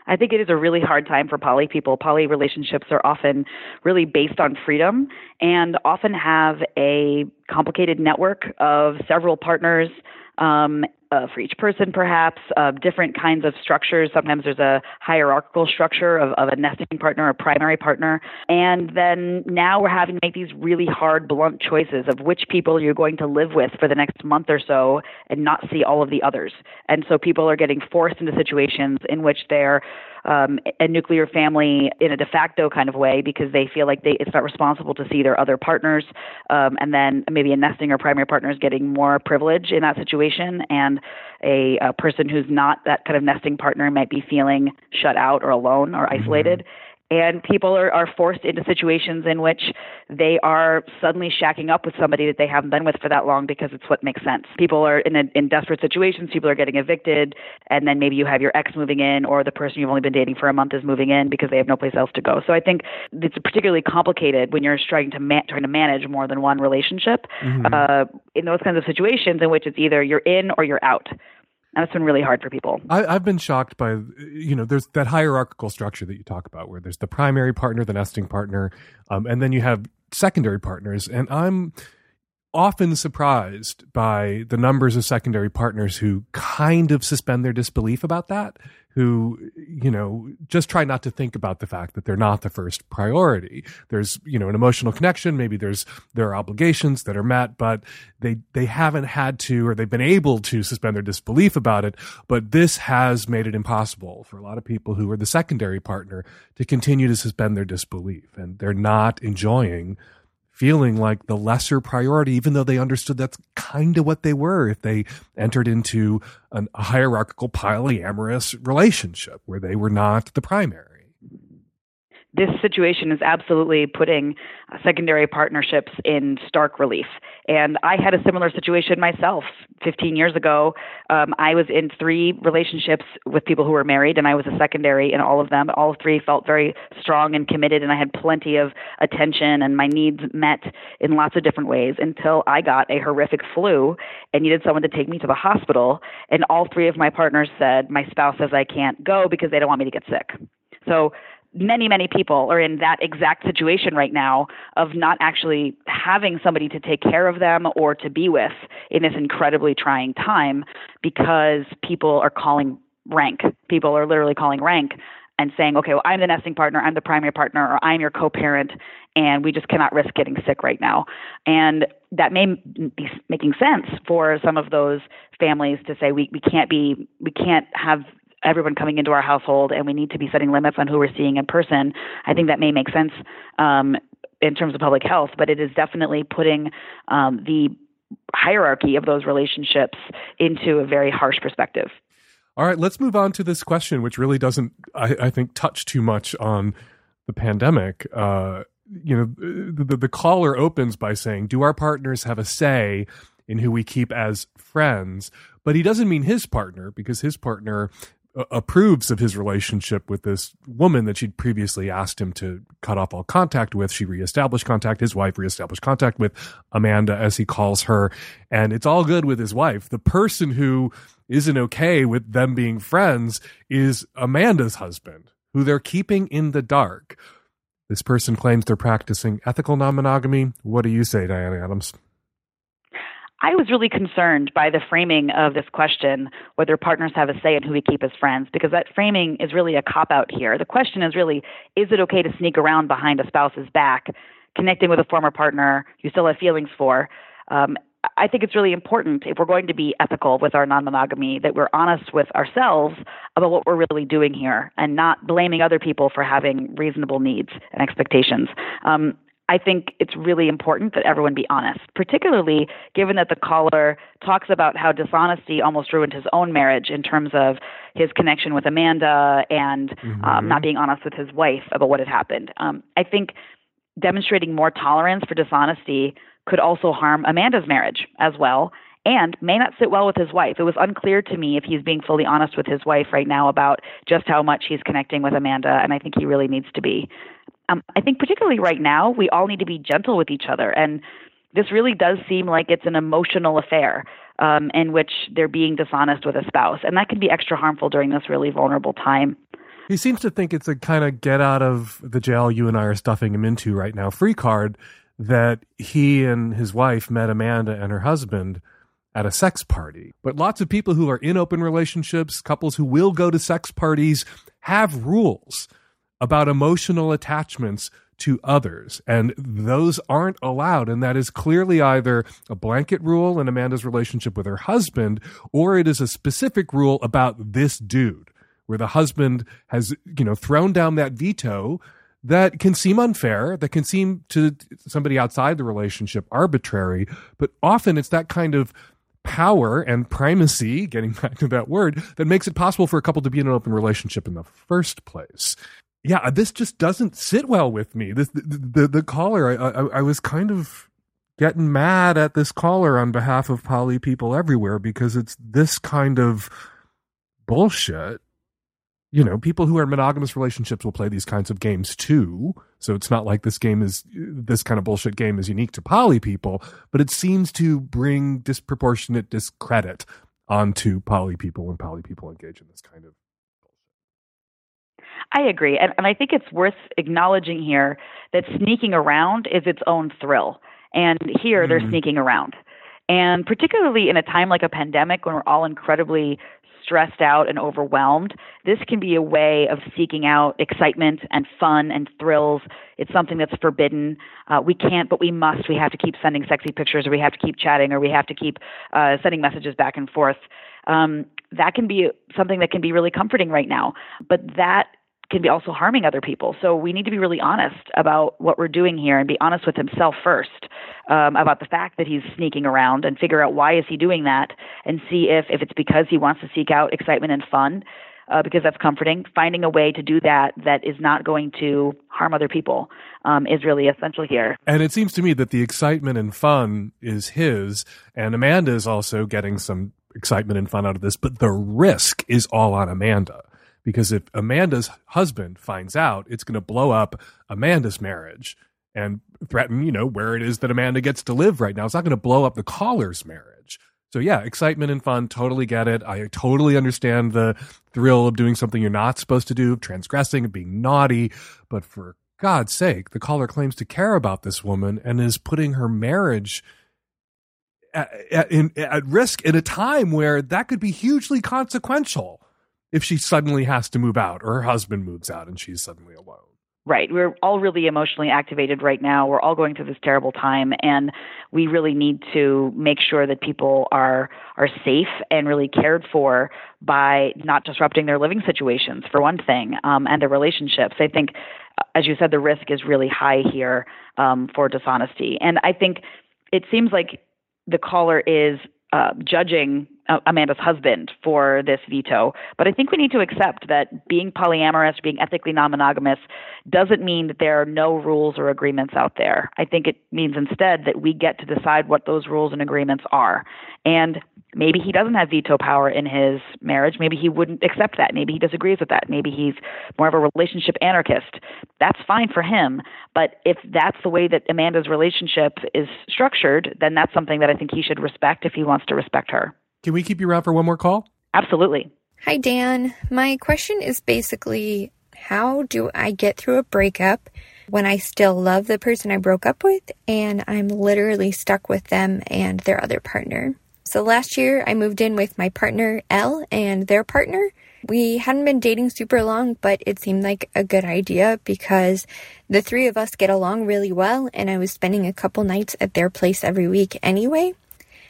Speaker 11: I think it is a really hard time for poly people. Poly relationships are often really based on freedom and often have a complicated network of several partners um, uh, for each person, perhaps, uh, different kinds of structures. Sometimes there's a hierarchical structure of, of a nesting partner, a primary partner. And then now we're having to make these really hard, blunt choices of which people you're going to live with for the next month or so and not see all of the others. And so people are getting forced into situations in which they're um, a nuclear family in a de facto kind of way because they feel like they it's not responsible to see their other partners, um, and then maybe a nesting or primary partner is getting more privilege in that situation, and a, a person who's not that kind of nesting partner might be feeling shut out or alone or isolated. Mm-hmm and people are, are forced into situations in which they are suddenly shacking up with somebody that they haven't been with for that long because it's what makes sense. People are in, a, in desperate situations. People are getting evicted, and then maybe you have your ex moving in, or the person you've only been dating for a month is moving in because they have no place else to go. So I think it's particularly complicated when you're trying to ma- trying to manage more than one relationship mm-hmm. uh, in those kinds of situations in which it's either you're in or you're out and it's been really hard for people.
Speaker 3: I, have been shocked by, you know, there's that hierarchical structure that you talk about, where there's the primary partner, the nesting partner, um, and then you have secondary partners, and I'm often surprised by the numbers of secondary partners who kind of suspend their disbelief about that who you know just try not to think about the fact that they're not the first priority. There's you know an emotional connection. Maybe there's there are obligations that are met but they they haven't had to or they've been able to suspend their disbelief about it. But this has made it impossible for a lot of people who are the secondary partner to continue to suspend their disbelief. And they're not enjoying feeling like the lesser priority, even though they understood that's kind of what they were if they entered into an, a hierarchical polyamorous relationship where they were not the primary.
Speaker 11: This situation is absolutely putting uh, secondary partnerships in stark relief. And I had a similar situation myself 15 years ago. Um, I was in three relationships with people who were married, and I was a secondary in all of them. All three felt very strong and committed, and I had plenty of attention and my needs met in lots of different ways until I got a horrific flu and needed someone to take me to the hospital. And all three of my partners said, My spouse says I can't go because they don't want me to get sick. So many, many people are in that exact situation right now of not actually having somebody to take care of them or to be with in this incredibly trying time because people are calling rank. People are literally calling rank and saying, okay, well, I'm the nesting partner, I'm the primary partner, or I'm your co parent, and we just cannot risk getting sick right now. And that may be making sense for some of those families to say we, we can't be we can't have everyone coming into our household and we need to be setting limits on who we're seeing in person, I think that may make sense um, in terms of public health, but it is definitely putting um, the hierarchy of those relationships into a very harsh perspective.
Speaker 3: All right, let's move on to this question, which really doesn't, I, I think, touch too much on the pandemic. Uh, you know, the, the caller opens by saying, Do our partners have a say in who we keep as friends? But he doesn't mean his partner because his partner Uh, approves of his relationship with this woman that she'd previously asked him to cut off all contact with. She reestablished contact. His wife reestablished contact with Amanda, as he calls her. And it's all good with his wife. The person who isn't okay with them being friends is Amanda's husband, who they're keeping in the dark. This person claims they're practicing ethical non monogamy. What do you say, Diana Adams?
Speaker 11: I was really concerned by the framing of this question whether partners have a say in who we keep as friends, because that framing is really a cop out here. The question is really is it okay to sneak around behind a spouse's back, connecting with a former partner you still have feelings for? Um, I think it's really important if we're going to be ethical with our non monogamy that we're honest with ourselves about what we're really doing here and not blaming other people for having reasonable needs and expectations. Um, I think it's really important that everyone be honest, particularly given that the caller talks about how dishonesty almost ruined his own marriage in terms of his connection with Amanda and um, mm-hmm. um, not being honest with his wife about what had happened. Um, I think demonstrating more tolerance for dishonesty could also harm Amanda's marriage as well and may not sit well with his wife. It was unclear to me if he's being fully honest with his wife right now about just how much he's connecting with Amanda, and I think he really needs to be um, I think particularly right now, we all need to be gentle with each other. And this really does seem like it's an emotional affair um, in which they're being dishonest with a spouse. And that can be extra harmful during this really vulnerable time.
Speaker 3: He seems to think it's a kind of get out of the jail you and I are stuffing him into right now free card that he and his wife met Amanda and her husband at a sex party. But lots of people who are in open relationships, couples who will go to sex parties, have rules about emotional attachments to others. And those aren't allowed. And that is clearly either a blanket rule in Amanda's relationship with her husband, or it is a specific rule about this dude, where the husband has, you know, thrown down that veto that can seem unfair, that can seem to somebody outside the relationship arbitrary, but often it's that kind of power and primacy, getting back to that word, that makes it possible for a couple to be in an open relationship in the first place yeah, uh, this just doesn't sit well with me. This the the, the caller. I, I, I was kind of getting mad at this caller on behalf of poly people everywhere because it's this kind of bullshit. You know, people who are in monogamous relationships will play these kinds of games too. So it's not like this game is this kind of bullshit game is unique to poly people, but it seems to bring disproportionate discredit onto poly people when poly people engage in this kind of
Speaker 11: I agree. And, and I think it's worth acknowledging here that sneaking around is its own thrill. And here mm-hmm. they're sneaking around. And particularly in a time like a pandemic when we're all incredibly stressed out and overwhelmed, this can be a way of seeking out excitement and fun and thrills. It's something that's forbidden. Uh, we can't, but we must. We have to keep sending sexy pictures, or we have to keep chatting, or we have to keep uh, sending messages back and forth. Um, that can be something that can be really comforting right now. But that can be also harming other people. So we need to be really honest about what we're doing here and be honest with himself first um, about the fact that he's sneaking around and figure out why is he doing that and see if if it's because he wants to seek out excitement and fun uh, because that's comforting. Finding a way to do that that is not going to harm other people um, is really essential here.
Speaker 3: And it seems to me that the excitement and fun is his, and Amanda is also getting some excitement and fun out of this, but the risk is all on Amanda. Because if Amanda's husband finds out, it's going to blow up Amanda's marriage and threaten, you know, where it is that Amanda gets to live right now. It's not going to blow up the caller's marriage. So yeah, excitement and fun, totally get it. I totally understand the thrill of doing something you're not supposed to do, transgressing and being naughty. But for God's sake, the caller claims to care about this woman and is putting her marriage at, at, in, at risk in a time where that could be hugely consequential if she suddenly has to move out or her husband moves out and she's suddenly alone.
Speaker 11: Right. We're all really emotionally activated right now. We're all going through this terrible time and we really need to make sure that people are are safe and really cared for by not disrupting their living situations for one thing um, and their relationships. I think as you said the risk is really high here um, for dishonesty. And I think it seems like the caller is uh, judging uh, Amanda's husband for this veto. But I think we need to accept that being polyamorous, being ethically non monogamous, doesn't mean that there are no rules or agreements out there. I think it means instead that we get to decide what those rules and agreements are. And maybe he doesn't have veto power in his marriage. Maybe he wouldn't accept that. Maybe he disagrees with that. Maybe he's more of a relationship anarchist. That's fine for him. But if that's the way that Amanda's relationship is structured, then that's something that I think he should respect if he wants to respect her.
Speaker 3: Can we keep you around for one more call?
Speaker 11: Absolutely.
Speaker 12: Hi, Dan. My question is basically how do I get through a breakup when I still love the person I broke up with and I'm literally stuck with them and their other partner? So last year I moved in with my partner Elle and their partner. We hadn't been dating super long, but it seemed like a good idea because the three of us get along really well and I was spending a couple nights at their place every week anyway.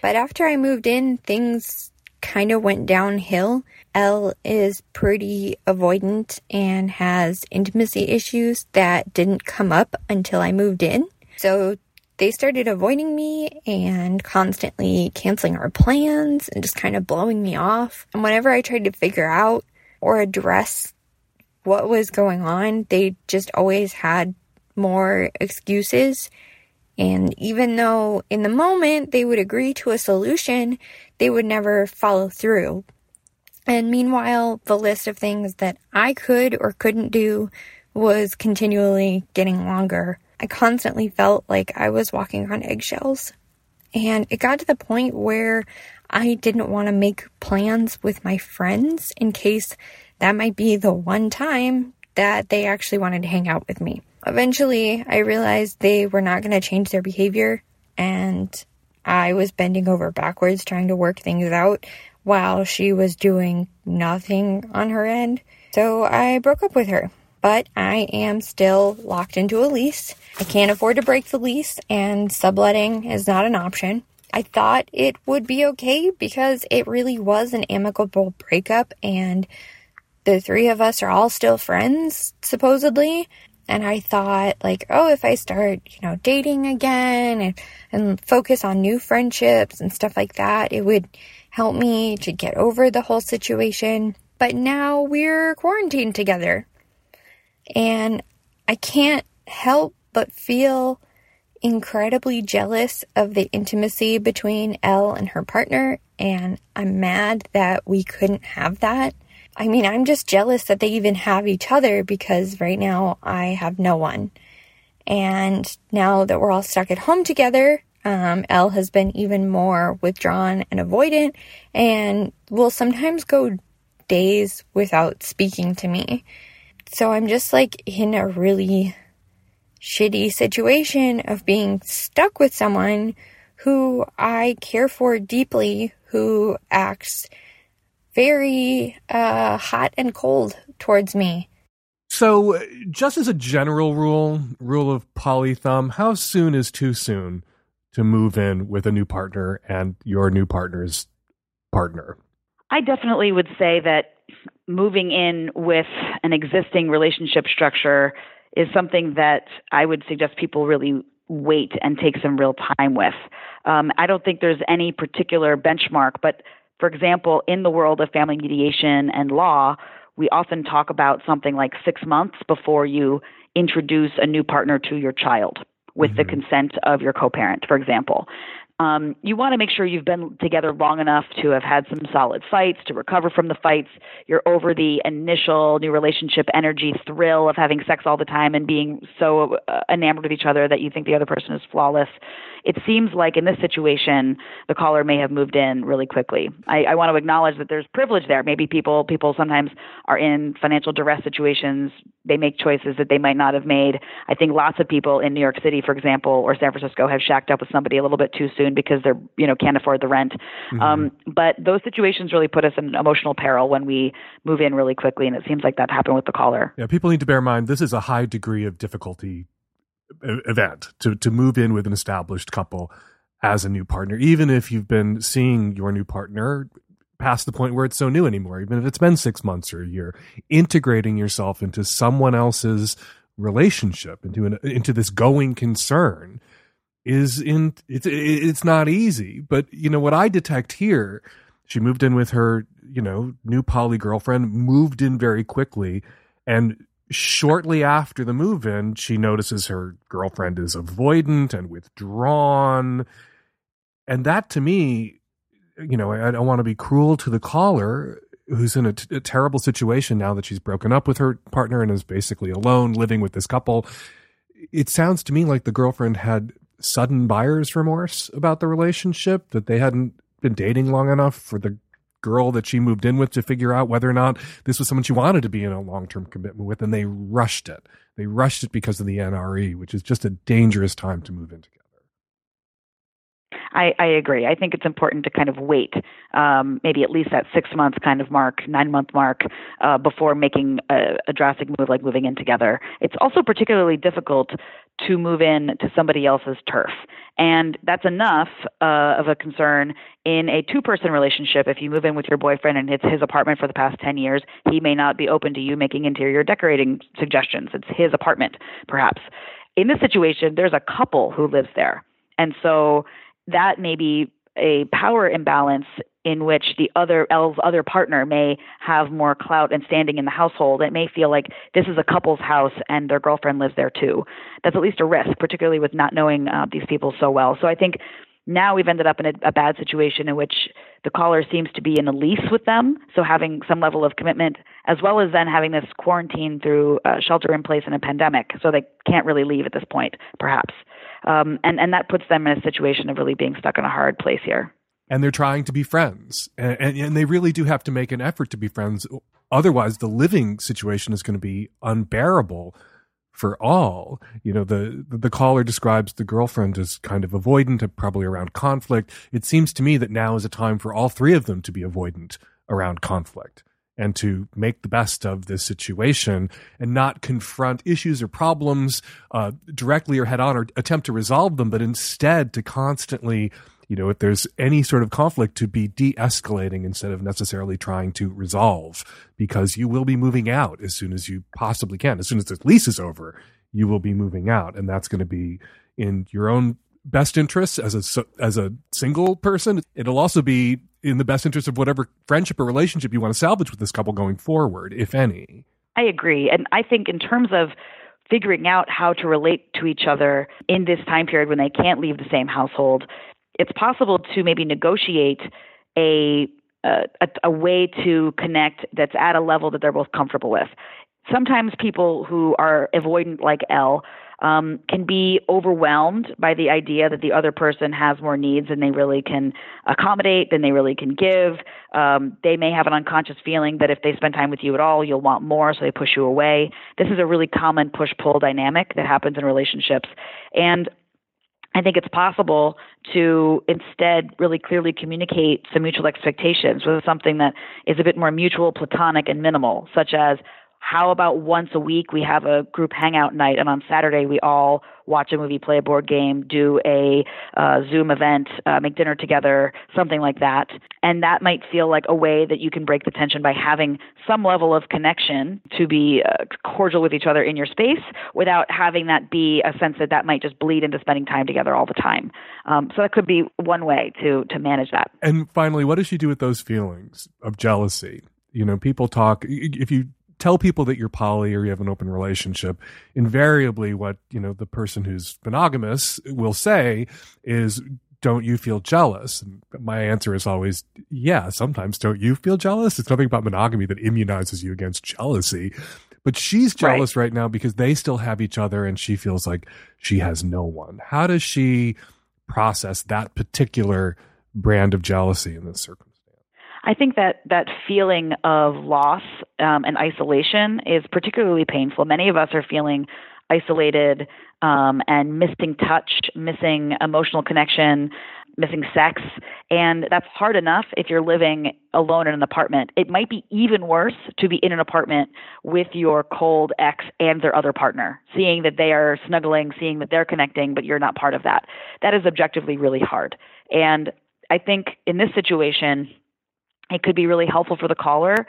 Speaker 12: But after I moved in, things kind of went downhill. Elle is pretty avoidant and has intimacy issues that didn't come up until I moved in. So they started avoiding me and constantly canceling our plans and just kind of blowing me off. And whenever I tried to figure out or address what was going on, they just always had more excuses and even though in the moment they would agree to a solution, they would never follow through. And meanwhile, the list of things that I could or couldn't do was continually getting longer. I constantly felt like I was walking on eggshells. And it got to the point where I didn't want to make plans with my friends in case that might be the one time that they actually wanted to hang out with me. Eventually, I realized they were not going to change their behavior, and I was bending over backwards trying to work things out while she was doing nothing on her end. So I broke up with her. But I am still locked into a lease. I can't afford to break the lease, and subletting is not an option. I thought it would be okay because it really was an amicable breakup, and the three of us are all still friends, supposedly. And I thought, like, oh, if I start, you know, dating again and, and focus on new friendships and stuff like that, it would help me to get over the whole situation. But now we're quarantined together. And I can't help but feel incredibly jealous of the intimacy between Elle and her partner. And I'm mad that we couldn't have that. I mean, I'm just jealous that they even have each other because right now I have no one. And now that we're all stuck at home together, um, Elle has been even more withdrawn and avoidant and will sometimes go days without speaking to me. So I'm just like in a really shitty situation of being stuck with someone who I care for deeply, who acts very uh, hot and cold towards me.
Speaker 3: So, just as a general rule, rule of poly thumb, how soon is too soon to move in with a new partner and your new partner's partner?
Speaker 11: I definitely would say that moving in with an existing relationship structure is something that I would suggest people really wait and take some real time with. Um, I don't think there's any particular benchmark, but for example, in the world of family mediation and law, we often talk about something like six months before you introduce a new partner to your child with mm-hmm. the consent of your co parent, for example. Um, you want to make sure you've been together long enough to have had some solid fights, to recover from the fights. You're over the initial new relationship energy thrill of having sex all the time and being so uh, enamored of each other that you think the other person is flawless it seems like in this situation, the caller may have moved in really quickly. I, I want to acknowledge that there's privilege there. Maybe people people sometimes are in financial duress situations. They make choices that they might not have made. I think lots of people in New York City, for example, or San Francisco, have shacked up with somebody a little bit too soon because they're you know can't afford the rent. Mm-hmm. Um, but those situations really put us in emotional peril when we move in really quickly, and it seems like that happened with the caller.
Speaker 3: Yeah, people need to bear in mind this is a high degree of difficulty event to to move in with an established couple as a new partner, even if you've been seeing your new partner past the point where it's so new anymore, even if it's been six months or a year, integrating yourself into someone else's relationship, into an, into this going concern is in it's it's not easy. But you know what I detect here, she moved in with her you know new poly girlfriend, moved in very quickly, and shortly after the move in, she notices her girlfriend is avoidant and withdrawn. And that to me, you know, I don't want to be cruel to the caller who's in a, t- a terrible situation now that she's broken up with her partner and is basically alone living with this couple. It sounds to me like the girlfriend had sudden buyer's remorse about the relationship, that they hadn't been dating long enough for the girl that she moved in with to figure out whether or not this was someone she wanted to be in a long term commitment with, and they rushed it. They rushed it because of the NRE, which is just a dangerous time to move in together.
Speaker 11: I, I agree. I think it's important to kind of wait, um, maybe at least that six month kind of mark, nine month mark, uh, before making a, a drastic move like moving in together. It's also particularly difficult to move in to somebody else's turf. And that's enough uh, of a concern in a two person relationship. If you move in with your boyfriend and it's his apartment for the past 10 years, he may not be open to you making interior decorating suggestions. It's his apartment, perhaps. In this situation, there's a couple who lives there. And so that may be a power imbalance in which the other other partner may have more clout and standing in the household. It may feel like this is a couple's house and their girlfriend lives there too. That's at least a risk, particularly with not knowing uh, these people so well. So I think now we've ended up in a, a bad situation in which the caller seems to be in a lease with them, so having some level of commitment, as well as then having this quarantine through uh, shelter in place in a pandemic, so they can't really leave at this point, perhaps um, and and that puts them in a situation of really being stuck in a hard place here.
Speaker 3: And they're trying to be friends, and, and, and they really do have to make an effort to be friends. Otherwise, the living situation is going to be unbearable for all. You know, the the caller describes the girlfriend as kind of avoidant, probably around conflict. It seems to me that now is a time for all three of them to be avoidant around conflict and to make the best of this situation and not confront issues or problems uh, directly or head on or attempt to resolve them, but instead to constantly, you know, if there's any sort of conflict, to be de escalating instead of necessarily trying to resolve because you will be moving out as soon as you possibly can. As soon as the lease is over, you will be moving out. And that's going to be in your own best interests as a as a single person. It'll also be in the best interest of whatever friendship or relationship you want to salvage with this couple going forward, if any.
Speaker 11: I agree, and I think in terms of figuring out how to relate to each other in this time period when they can't leave the same household, it's possible to maybe negotiate a a, a, way to connect that's at a level that they're both comfortable with. Sometimes people who are avoidant like Elle um, can be overwhelmed by the idea that the other person has more needs than they really can accommodate, than they really can give. Um, they may have an unconscious feeling that if they spend time with you at all, you'll want more, so they push you away. This is a really common push pull dynamic that happens in relationships. And I think it's possible to instead really clearly communicate some mutual expectations with something that is a bit more mutual, platonic, and minimal, such as how about once a week we have a group hangout night and on saturday we all watch a movie play a board game do a uh, zoom event uh, make dinner together something like that. And that might feel like a way that you can break the tension by having some level of connection to be uh, cordial with each other in your space without having that be a sense that that might just bleed into spending time together all the time. Um, so that could be one way to to manage that.
Speaker 3: And finally what does she do with those feelings of jealousy? You know, people talk, if you tell people that you're poly or you have an open relationship, invariably what, you know, the person who's monogamous will say is, don't you feel jealous? And my answer is always, yeah, sometimes don't you feel jealous? It's nothing about monogamy that immunizes you against jealousy. But she's jealous right. right now because they still have each other and she feels like she has no one. How does she process that particular brand of jealousy in this circumstance?
Speaker 11: I think that that feeling of loss um, and isolation is particularly painful. Many of us are feeling isolated um, and missing touch, missing emotional connection, missing sex. And that's hard enough if you're living alone in an apartment. It might be even worse to be in an apartment with your cold ex and their other partner, seeing that they are snuggling, seeing that they're connecting, but you're not part of that. That is objectively really hard. And I think in this situation, it could be really helpful for the caller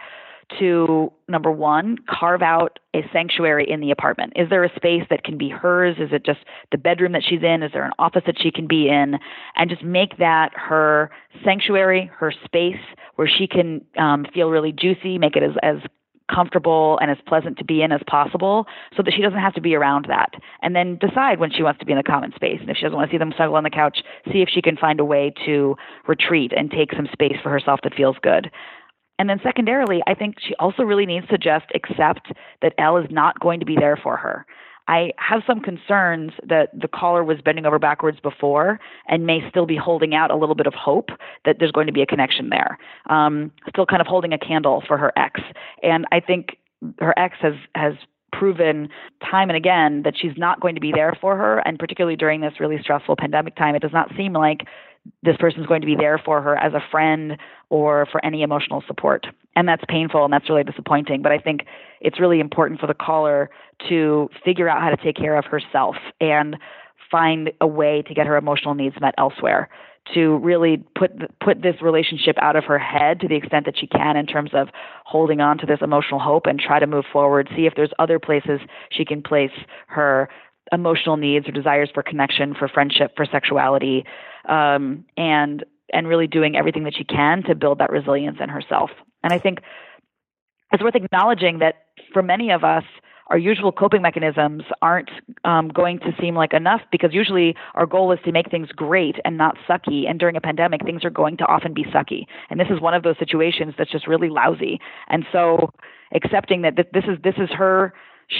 Speaker 11: to number one, carve out a sanctuary in the apartment. Is there a space that can be hers? Is it just the bedroom that she's in? Is there an office that she can be in? And just make that her sanctuary, her space where she can um, feel really juicy, make it as, as comfortable and as pleasant to be in as possible so that she doesn't have to be around that. And then decide when she wants to be in the common space. And if she doesn't want to see them snuggle on the couch, see if she can find a way to retreat and take some space for herself that feels good. And then secondarily, I think she also really needs to just accept that Elle is not going to be there for her. I have some concerns that the caller was bending over backwards before and may still be holding out a little bit of hope that there's going to be a connection there. Um, still kind of holding a candle for her ex. And I think her ex has, has proven time and again that she's not going to be there for her. And particularly during this really stressful pandemic time, it does not seem like this person is going to be there for her as a friend or for any emotional support. And that's painful and that's really disappointing. But I think it's really important for the caller to figure out how to take care of herself and find a way to get her emotional needs met elsewhere to really put put this relationship out of her head to the extent that she can in terms of holding on to this emotional hope and try to move forward see if there's other places she can place her emotional needs or desires for connection, for friendship, for sexuality, um, and and really doing everything that she can to build that resilience in herself. And I think it's worth acknowledging that for many of us, our usual coping mechanisms aren't um, going to seem like enough because usually our goal is to make things great and not sucky. And during a pandemic, things are going to often be sucky. And this is one of those situations that's just really lousy. And so accepting that this is this is her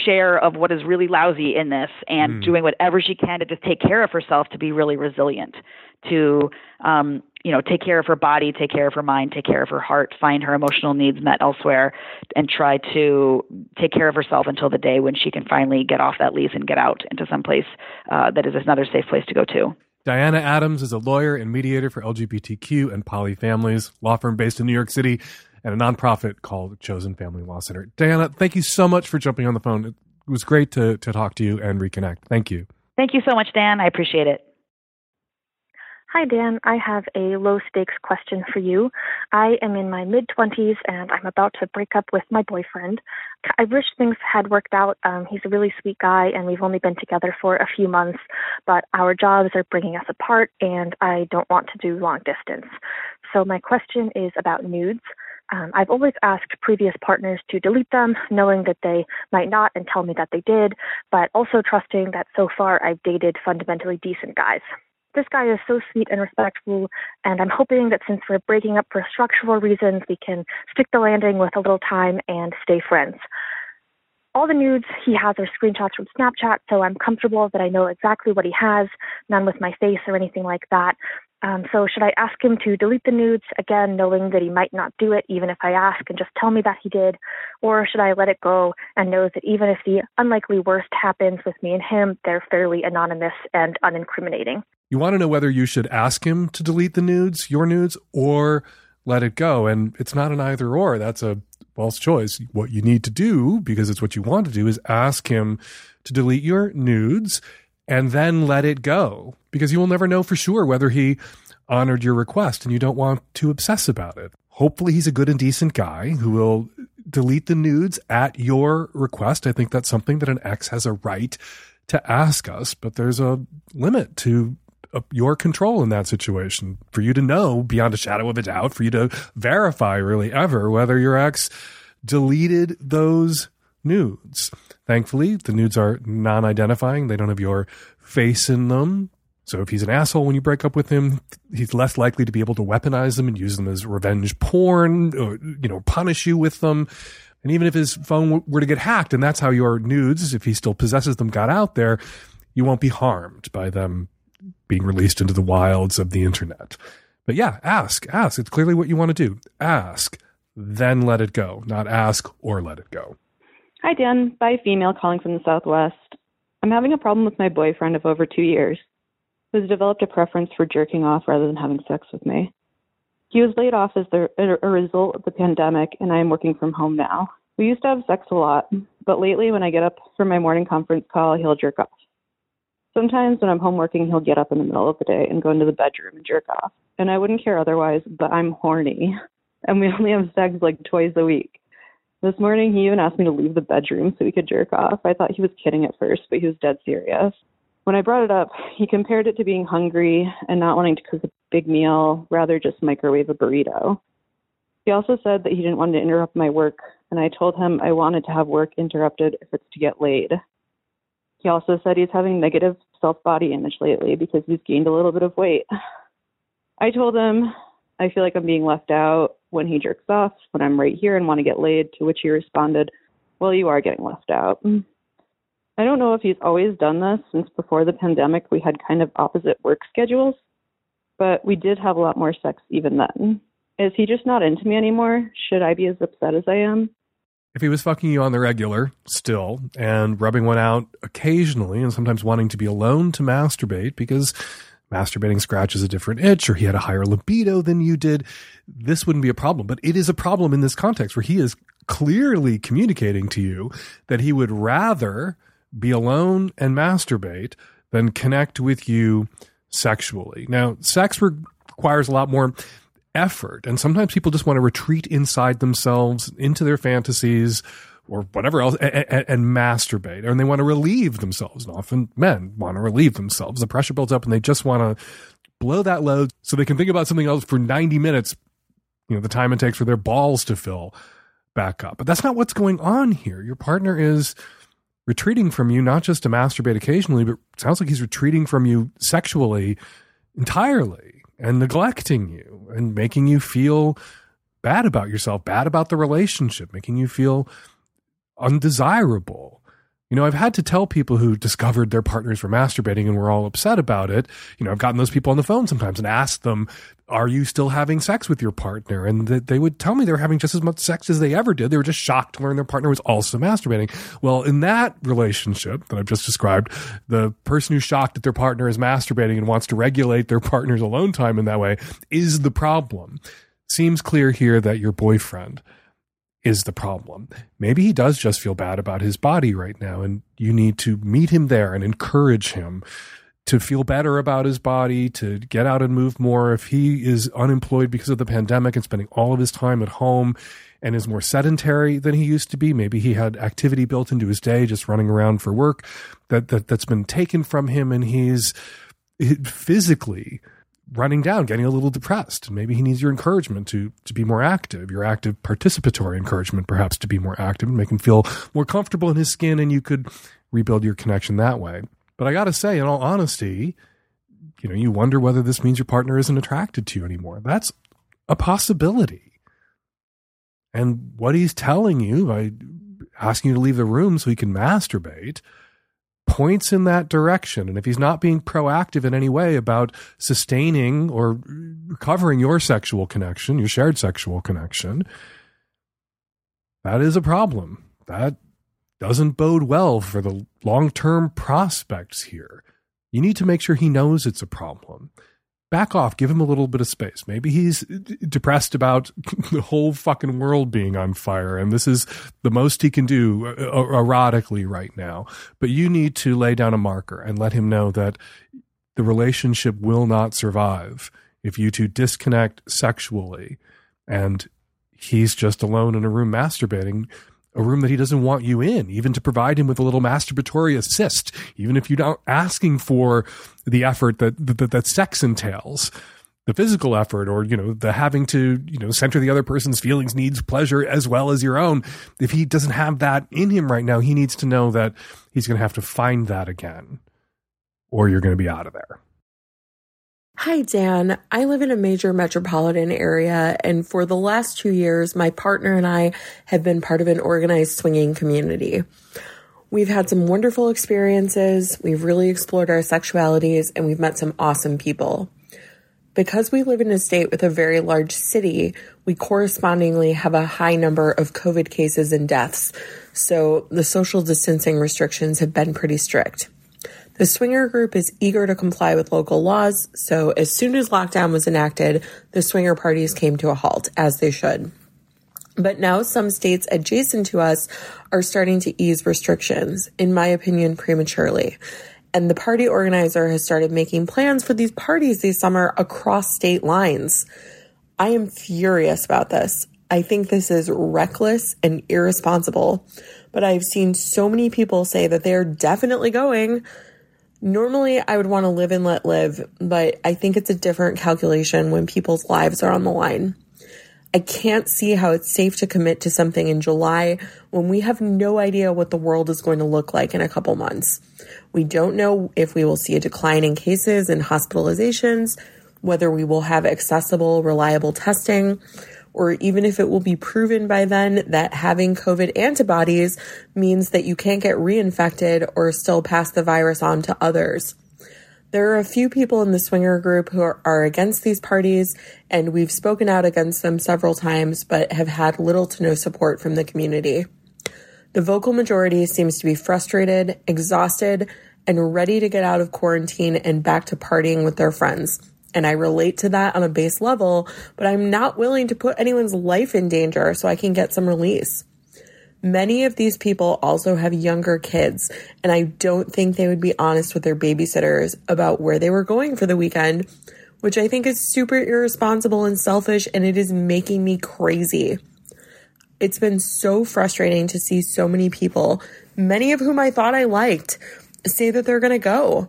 Speaker 11: share of what is really lousy in this and mm. doing whatever she can to just take care of herself to be really resilient to um, you know take care of her body take care of her mind take care of her heart find her emotional needs met elsewhere and try to take care of herself until the day when she can finally get off that lease and get out into some place uh, that is another safe place to go to
Speaker 3: Diana Adams is a lawyer and mediator for LGBTQ and poly families, law firm based in New York City and a nonprofit called Chosen Family Law Center. Diana, thank you so much for jumping on the phone. It was great to, to talk to you and reconnect. Thank you.
Speaker 11: Thank you so much, Dan. I appreciate it.
Speaker 13: Hi, Dan. I have a low stakes question for you. I am in my mid 20s and I'm about to break up with my boyfriend. I wish things had worked out. Um, he's a really sweet guy and we've only been together for a few months, but our jobs are bringing us apart and I don't want to do long distance. So, my question is about nudes. Um, I've always asked previous partners to delete them, knowing that they might not and tell me that they did, but also trusting that so far I've dated fundamentally decent guys. This guy is so sweet and respectful, and I'm hoping that since we're breaking up for structural reasons, we can stick the landing with a little time and stay friends. All the nudes he has are screenshots from Snapchat, so I'm comfortable that I know exactly what he has, none with my face or anything like that. Um, so should I ask him to delete the nudes again, knowing that he might not do it, even if I ask, and just tell me that he did? Or should I let it go and know that even if the unlikely worst happens with me and him, they're fairly anonymous and unincriminating?
Speaker 3: You want to know whether you should ask him to delete the nudes, your nudes, or let it go. And it's not an either or. That's a false choice. What you need to do, because it's what you want to do, is ask him to delete your nudes and then let it go because you will never know for sure whether he honored your request and you don't want to obsess about it. Hopefully, he's a good and decent guy who will delete the nudes at your request. I think that's something that an ex has a right to ask us, but there's a limit to Uh, your control in that situation for you to know beyond a shadow of a doubt, for you to verify really ever whether your ex deleted those nudes. Thankfully, the nudes are non identifying, they don't have your face in them. So if he's an asshole when you break up with him, he's less likely to be able to weaponize them and use them as revenge porn or, you know, punish you with them. And even if his phone were to get hacked and that's how your nudes, if he still possesses them, got out there, you won't be harmed by them being released into the wilds of the internet. But yeah, ask, ask. It's clearly what you want to do. Ask, then let it go, not ask or let it go.
Speaker 14: Hi, Dan. By female calling from the Southwest. I'm having a problem with my boyfriend of over two years, who's developed a preference for jerking off rather than having sex with me. He was laid off as the, a result of the pandemic, and I am working from home now. We used to have sex a lot, but lately, when I get up for my morning conference call, he'll jerk off. Sometimes when I'm home working, he'll get up in the middle of the day and go into the bedroom and jerk off. And I wouldn't care otherwise, but I'm horny. And we only have sex like twice a week. This morning, he even asked me to leave the bedroom so we could jerk off. I thought he was kidding at first, but he was dead serious. When I brought it up, he compared it to being hungry and not wanting to cook a big meal, rather just microwave a burrito. He also said that he didn't want to interrupt my work, and I told him I wanted to have work interrupted if it's to get laid. He also said he's having negative self body image lately because he's gained a little bit of weight. I told him I feel like I'm being left out when he jerks off, when I'm right here and want to get laid, to which he responded, Well, you are getting left out. I don't know if he's always done this since before the pandemic we had kind of opposite work schedules, but we did have a lot more sex even then. Is he just not into me anymore? Should I be as upset as I am?
Speaker 3: If he was fucking you on the regular still and rubbing one out occasionally and sometimes wanting to be alone to masturbate because masturbating scratches a different itch or he had a higher libido than you did, this wouldn't be a problem. But it is a problem in this context where he is clearly communicating to you that he would rather be alone and masturbate than connect with you sexually. Now, sex requires a lot more effort, and sometimes people just want to retreat inside themselves into their fantasies or whatever else and, and, and, masturbate. And they want to relieve themselves. And often men want to relieve themselves. The pressure builds up and they just want to blow that load so they can think about something else for 90 minutes you know the time it takes for their balls to fill back up. But that's not what's going on here. Your partner is retreating from you not just to masturbate occasionally but sounds like he's retreating from you sexually entirely and neglecting you and making you feel bad about yourself bad about the relationship making you feel undesirable. You know, I've had to tell people who discovered their partners were masturbating and were all upset about it. You know, I've gotten those people on the phone sometimes and asked them, Are you still having sex with your partner? And that they would tell me they were having just as much sex as they ever did. They were just shocked to learn their partner was also masturbating. Well, in that relationship that I've just described, the person who's shocked that their partner is masturbating and wants to regulate their partner's alone time in that way is the problem. Seems clear here that your boyfriend is the problem. Maybe he does just feel bad about his body right now, and you need to meet him there and encourage him to feel better about his body, to get out and move more. If he is unemployed because of the pandemic and spending all of his time at home and is more sedentary than he used to be, maybe he had activity built into his day, just running around for work that, that that's been taken from him, and he's physically running down, getting a little depressed. Maybe he needs your encouragement to to be more active, your active participatory encouragement, perhaps to be more active and make him feel more comfortable in his skin, and you could rebuild your connection that way. But I got to say, in all honesty, you know, you wonder whether this means your partner isn't attracted to you anymore. That's a possibility. And what he's telling you by asking you to leave the room so he can masturbate points in that direction. And if he's not being proactive in any way about sustaining or recovering your sexual connection, your shared sexual connection, that is a problem. That doesn't bode well for the long term prospects here. You need to make sure he knows it's a problem back off, give him a little bit of space. Maybe he's depressed about the whole fucking world being on fire, and this is the most he can do uh, uh, erotically right now. But you need to lay down a marker and let him know that the relationship will not survive if you two disconnect sexually and he's just alone in a room masturbating a room that he doesn't want you in, even to provide him with a little masturbatory assist, even if you're not asking for the effort that, that, that sex entails the physical effort or you know the having to you know center the other person's feelings needs pleasure as well as your own. If he doesn't have that in him right now he needs to know that he's going to have to find that again or you're going to be out of there
Speaker 15: Hi, Dan. I live in a major metropolitan area, and for the last two years, my partner and I have been part of an organized swinging community. We've had some wonderful experiences, we've really explored our sexualities, and we've met some awesome people. Because we live in a state with a very large city, we correspondingly have a high number of COVID cases and deaths, so the social distancing restrictions have been pretty strict. The swinger group is eager to comply with local laws, so as soon as lockdown was enacted, the swinger parties came to a halt, as they should. But now some states adjacent to us are starting to ease restrictions, in my opinion, prematurely. And the party organizer has started making plans for these parties this summer across state lines. I am furious about this. I think this is reckless and irresponsible. But I've seen so many people say that they're definitely going. Normally, I would want to live and let live, but I think it's a different calculation when people's lives are on the line. I can't see how it's safe to commit to something in July when we have no idea what the world is going to look like in a couple months. We don't know if we will see a decline in cases and hospitalizations, whether we will have accessible, reliable testing, or even if it will be proven by then that having COVID antibodies means that you can't get reinfected or still pass the virus on to others. There are a few people in the swinger group who are, are, against these parties, and we've spoken out against them several times, but have had little to no support from the community. The vocal majority seems to be frustrated, exhausted, and ready to get out of quarantine and back to partying with their friends and I relate to that on a base level, but I'm not willing to put anyone's life in danger so I can get some release. Many of these people also have younger kids, and I don't think they would be honest with their babysitters about where they were going for the weekend, which I think is super irresponsible and selfish, and it is making me crazy. It's been so frustrating to see so many people, many of whom I thought I liked, say that they're to go.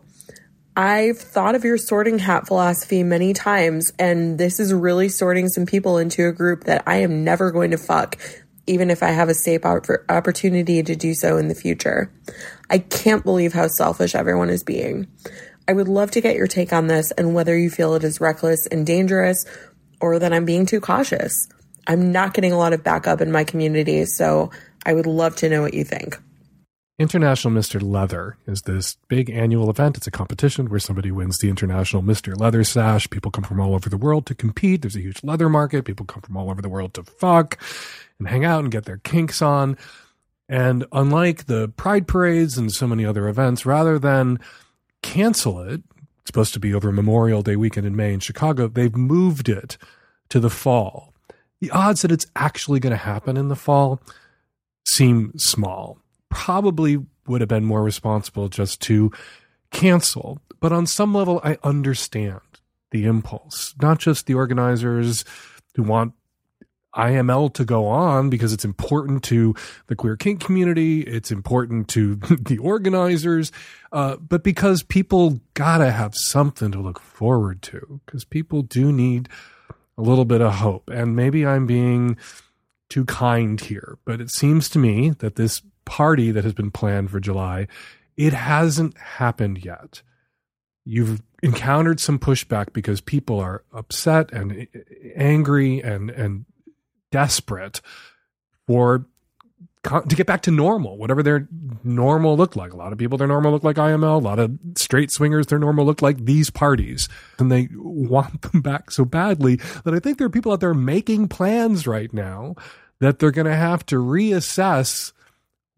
Speaker 15: I've thought of your sorting hat philosophy many times, and this is really sorting some people into a group that I am never going to fuck, even if I have a safe opportunity to do so in the future. I can't believe how selfish everyone is being. I would love to get your take on this and whether you feel it is reckless and dangerous or that I'm being too cautious. I'm not getting a lot of backup in my community, so I would love to know what you think.
Speaker 3: International Mr. Leather is this big annual event. It's a competition where somebody wins the International Mr. Leather Sash. People come from all over the world to compete. There's a huge leather market. People come from all over the world to fuck and hang out and get their kinks on. And unlike the pride parades and so many other events, rather than cancel it, it's supposed to be over Memorial Day weekend in May in Chicago, they've moved it to the fall. The odds that it's actually going to happen in the fall seem small probably would have been more responsible just to cancel. But on some level, I understand the impulse, not just the organizers who want IML to go on because it's important to the queer kink community, it's important to the organizers, uh, but because people gotta have something to look forward to, because people do need a little bit of hope. And maybe I'm being too kind here, but it seems to me that this party that has been planned for July, it hasn't happened yet. You've encountered some pushback because people are upset and angry and and desperate for to get back to normal, whatever their normal looked like. A lot of people, their normal looked like IML. A lot of straight swingers, their normal looked like these parties. And they want them back so badly that I think there are people out there making plans right now that they're going to have to reassess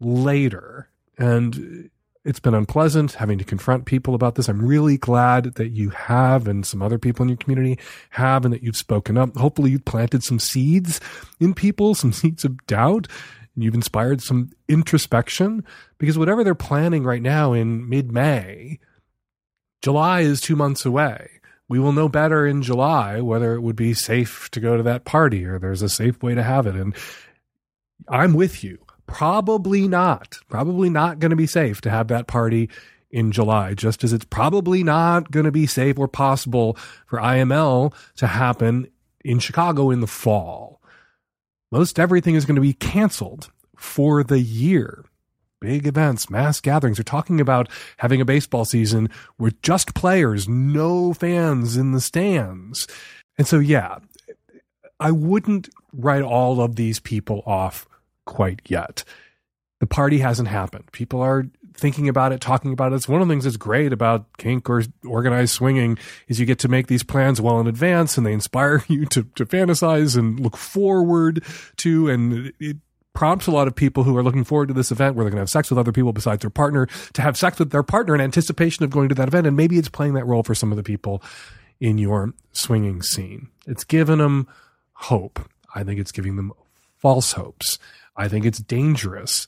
Speaker 3: later. And it's been unpleasant having to confront people about this. I'm really glad that you have and some other people in your community have and that you've spoken up. Hopefully you've planted some seeds in people, some seeds of doubt. And you've inspired some introspection because whatever they're planning right now in mid May, July is two months away. We will know better in July whether it would be safe to go to that party or there's a safe way to have it. And I'm with you Probably not. Probably not going to be safe to have that party in July, just as it's probably not going to be safe or possible for IML to happen in Chicago in the fall. Most everything is going to be canceled for the year. Big events, mass gatherings. They're talking about having a baseball season with just players, no fans in the stands. And so, yeah, I wouldn't write all of these people off quite yet. The party hasn't happened. People are thinking about it, talking about it. It's one of the things that's great about kink or organized swinging is you get to make these plans well in advance and they inspire you to, to fantasize and look forward to. And it prompts a lot of people who are looking forward to this event where they're going to have sex with other people besides their partner to have sex with their partner in anticipation of going to that event. And maybe it's playing that role for some of the people in your swinging scene. It's given them hope. I think it's giving them false hopes. I think it's dangerous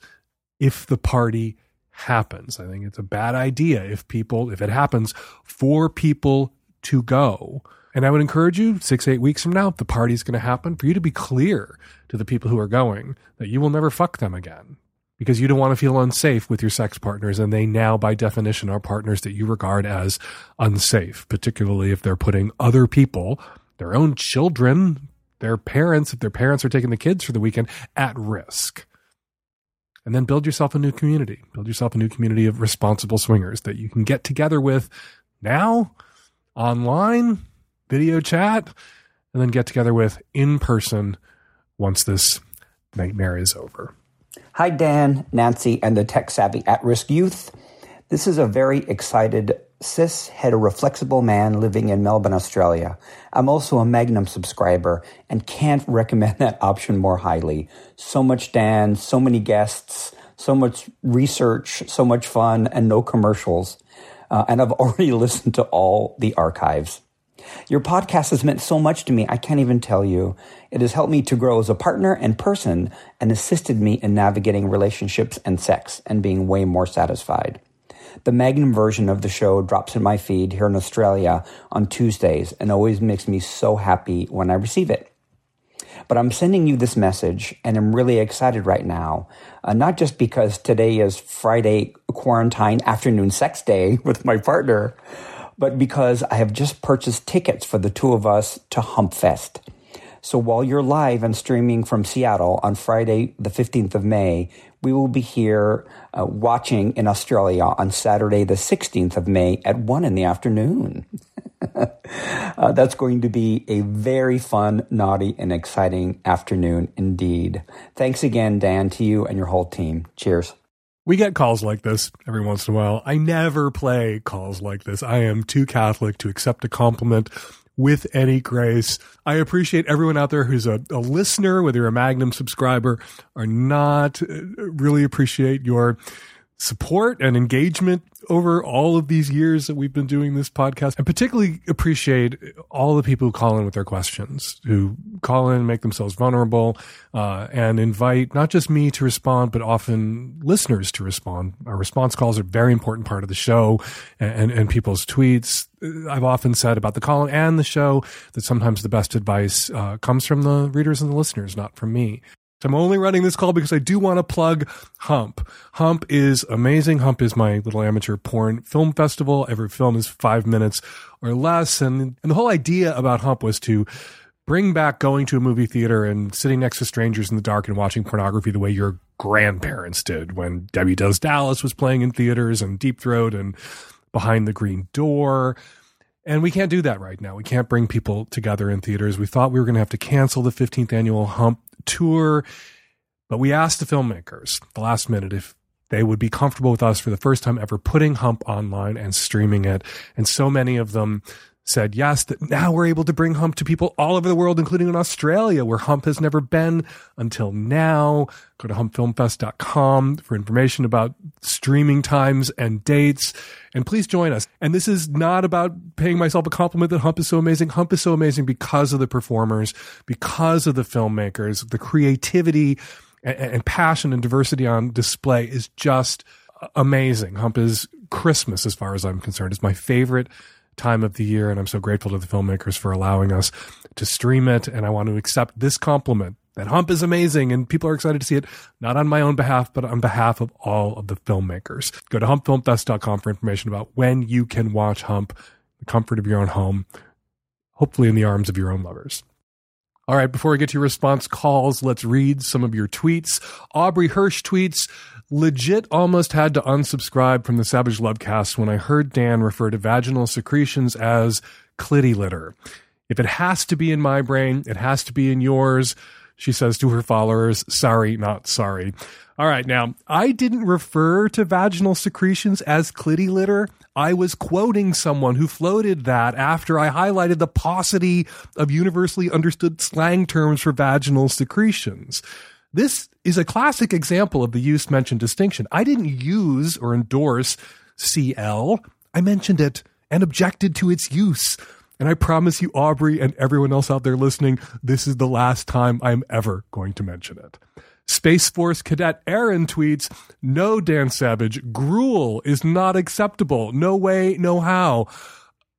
Speaker 3: if the party happens. I think it's a bad idea if people, if it happens for people to go. And I would encourage you six, eight weeks from now, if the party's going to happen, for you to be clear to the people who are going that you will never fuck them again because you don't want to feel unsafe with your sex partners. And they now, by definition, are partners that you regard as unsafe, particularly if they're putting other people, their own children, their parents, if their parents are taking the kids for the weekend, at risk and then build yourself a new community. Build yourself a new community of responsible swingers that you can get together with now, online, video chat, and then get together with in person once this nightmare is over.
Speaker 16: Hi, Dan, Nancy, and the tech savvy at risk youth. This is a very excited cis heteroflexible man living in Melbourne, Australia. I'm also a Magnum subscriber and can't recommend that option more highly. So much Dan, so many guests, so much research, so much fun, and no commercials. Uh, and I've already listened to all the archives. Your podcast has meant so much to me, I can't even tell you. It has helped me to grow as a partner and person and assisted me in navigating relationships and sex and being way more satisfied. The Magnum version of the show drops in my feed here in Australia on Tuesdays and always makes me so happy when I receive it. But I'm sending you this message and I'm really excited right now. Uh, not just because today is Friday quarantine afternoon sex day with my partner, but because I have just purchased tickets for the two of us to Humpfest. So while you're live and streaming from Seattle on Friday, the 15th of May, we will be here uh, watching in Australia on Saturday, the 16th of May at 1 in the afternoon. uh, that's going to be a very fun, naughty, and exciting afternoon indeed. Thanks again, Dan, to you and your whole team. Cheers.
Speaker 3: We get calls like this every once in a while. I never play calls like this. I am too Catholic to accept a compliment with any grace. I appreciate everyone out there who's a, a listener, whether you're a Magnum subscriber or not. Uh, really appreciate your support and engagement over all of these years that we've been doing this podcast. and particularly appreciate all the people who call in with their questions, who call in, make themselves vulnerable, uh, and invite not just me to respond, but often listeners to respond. Our response calls are a very important part of the show and, and, and people's tweets. I've often said about the call and the show that sometimes the best advice uh, comes from the readers and the listeners, not from me. I'm only running this call because I do want to plug Hump. Hump is amazing. Hump is my little amateur porn film festival. Every film is five minutes or less. And, and the whole idea about Hump was to bring back going to a movie theater and sitting next to strangers in the dark and watching pornography the way your grandparents did when Debbie Does Dallas was playing in theaters and Deep Throat and Behind the Green Door. And we can't do that right now. We can't bring people together in theaters. We thought we were going to have to cancel the 15th annual Hump tour. But we asked the filmmakers the last minute if they would be comfortable with us for the first time ever putting Hump online and streaming it. And so many of them said yes, that now we're able to bring Hump to people all over the world, including in Australia, where Hump has never been until now. Go to humpfilmfest.com for information about streaming times and dates. And please join us. And this is not about paying myself a compliment that Hump is so amazing. Hump is so amazing because of the performers, because of the filmmakers, the creativity and, and passion and diversity on display is just amazing. Hump is Christmas as far as I'm concerned. It's my favorite time of the year. And I'm so grateful to the filmmakers for allowing us to stream it. And I want to accept this compliment that Hump is amazing and people are excited to see it, not on my own behalf, but on behalf of all of the filmmakers. Go to humpfilmfest.com for information about when you can watch Hump, the comfort of your own home, hopefully in the arms of your own lovers. All right, before we get to your response calls, let's read some of your tweets. Aubrey Hirsch tweets, legit almost had to unsubscribe from the Savage Lovecast when I heard Dan refer to vaginal secretions as clitty litter. If it has to be in my brain, it has to be in yours. She says to her followers, sorry, not sorry. All right, now, I didn't refer to vaginal secretions as clitty litter. I was quoting someone who floated that after I highlighted the paucity of universally understood slang terms for vaginal secretions. This is a classic example of the use mentioned distinction. I didn't use or endorse CL. I mentioned it and objected to its use. And I promise you, Aubrey and everyone else out there listening, this is the last time I'm ever going to mention it. Space Force Cadet Aaron tweets, No, Dan Savage, gruel is not acceptable. No way, no how.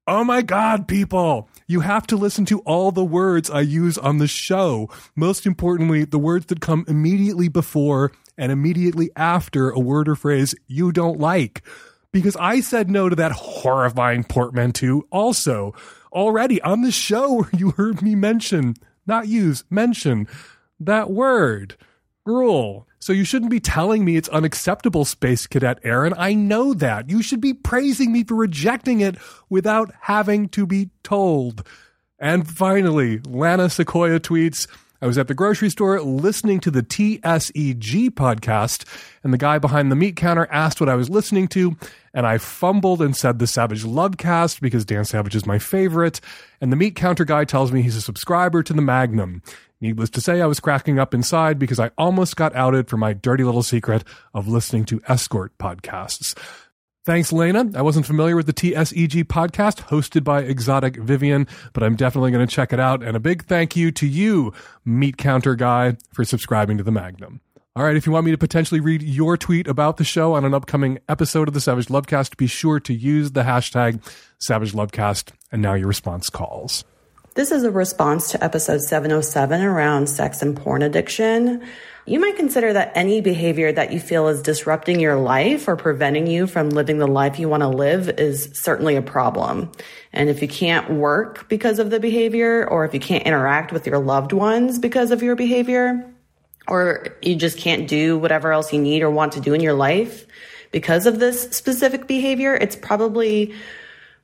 Speaker 3: Oh my God, people. You have to listen to all the words I use on the show. Most importantly, the words that come immediately before and immediately after a word or phrase you don't like. Because I said no to that horrifying portmanteau also already on the show where you heard me mention, not use, mention that word, gruel. So you shouldn't be telling me it's unacceptable, Space Cadet Aaron. I know that. You should be praising me for rejecting it without having to be told. And finally, Lana Sequoia tweets, I was at the grocery store listening to the TSEG podcast, and the guy behind the meat counter asked what I was listening to, and I fumbled and said the Savage Lovecast because Dan Savage is my favorite, and the meat counter guy tells me he's a subscriber to the Magnum. Needless to say, I was cracking up inside because I almost got outed for my dirty little secret of listening to escort podcasts. Thanks, Lena. I wasn't familiar with the TSEG podcast hosted by Exotic Vivian, but I'm definitely going to check it out. And a big thank you to you, Meat Counter Guy, for subscribing to the Magnum. All right, if you want me to potentially read your tweet about the show on an upcoming episode of the Savage Lovecast, be sure to use the hashtag Savage Lovecast. And now your response calls.
Speaker 17: This is a response to episode 707 around sex and porn addiction. You might consider that any behavior that you feel is disrupting your life or preventing you from living the life you want to live is certainly a problem. And if you can't work because of the behavior, or if you can't interact with your loved ones because of your behavior, or you just can't do whatever else you need or want to do in your life because of this specific behavior, it's probably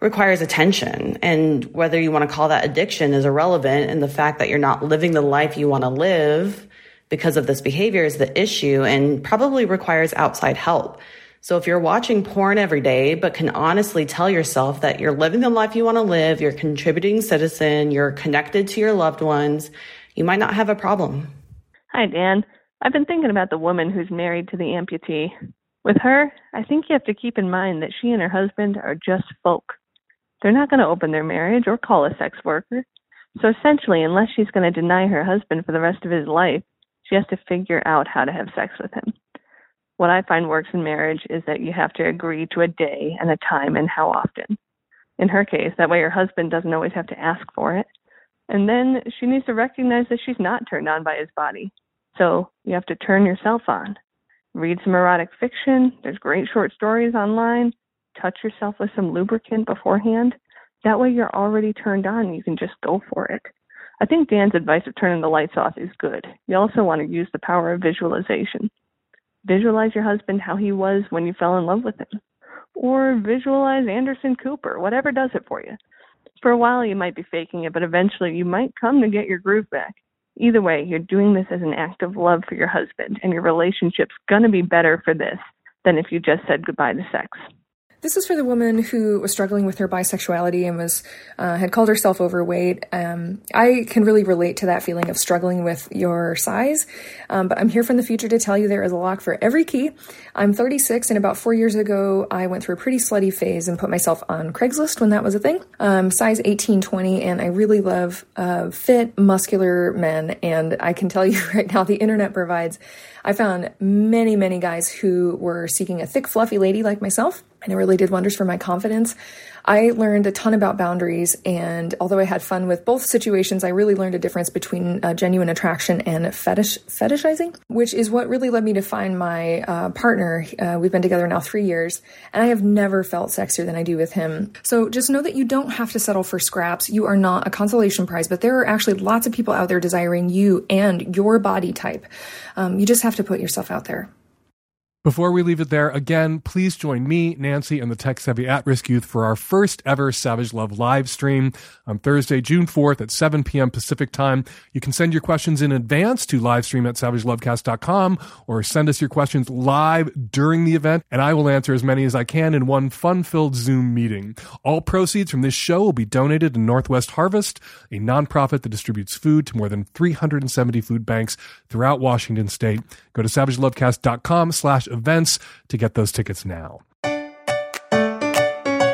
Speaker 17: requires attention. And whether you want to call that addiction is irrelevant. And the fact that you're not living the life you want to live because of this behavior is the issue and probably requires outside help. So if you're watching porn every day, but can honestly tell yourself that you're living the life you want to live, you're contributing citizen, you're connected to your loved ones, you might not have a problem.
Speaker 18: Hi, Dan. I've been thinking about the woman who's married to the amputee. With her, I think you have to keep in mind that she and her husband are just folk. They're not going to open their marriage or call a sex worker. So essentially, unless she's going to deny her husband for the rest of his life, she has to figure out how to have sex with him. What I find works in marriage is that you have to agree to a day and a time and how often. In her case, that way her husband doesn't always have to ask for it. And then she needs to recognize that she's not turned on by his body. So you have to turn yourself on. Read some erotic fiction. There's great short stories online touch yourself with some lubricant beforehand. That way you're already turned on. You can just go for it. I think Dan's advice of turning the lights off is good. You also want to use the power of visualization. Visualize your husband how he was when you fell in love with him. Or visualize Anderson Cooper, whatever does it for you. For a while you might be faking it, but eventually you might come to get your groove back. Either way, you're doing this as an act of love for your husband, and your relationship's gonna be better for this than if you just said goodbye to sex.
Speaker 19: This is for the woman who was struggling with her bisexuality and was uh, had called herself overweight. Um, I can really relate to that feeling of struggling with your size, um, but I'm here from the future to tell you there is a lock for every key. I'm 36, and about four years ago, I went through a pretty slutty phase and put myself on Craigslist when that was a thing. Um, size 18, 20, and I really love uh, fit, muscular men. And I can tell you right now, the internet provides. I found many, many guys who were seeking a thick, fluffy lady like myself and it really did wonders for my confidence. I learned a ton about boundaries, and although I had fun with both situations, I really learned a difference between uh, genuine attraction and fetish fetishizing, which is what really led me to find my uh, partner. Uh, we've been together now three years, and I have never felt sexier than I do with him. So just know that you don't have to settle for scraps. You are not a consolation prize, but there are actually lots of people out there desiring you and your body type. Um, you just have to put yourself out there.
Speaker 3: Before we leave it there, again, please join me, Nancy, and the tech savvy at risk youth for our first ever Savage Love live stream on Thursday, June 4th at 7 p.m. Pacific time. You can send your questions in advance to livestream at savagelovecast.com or send us your questions live during the event, and I will answer as many as I can in one fun filled Zoom meeting. All proceeds from this show will be donated to Northwest Harvest, a nonprofit that distributes food to more than 370 food banks throughout Washington state. Go to savagelovecast.com slash events to get those tickets now.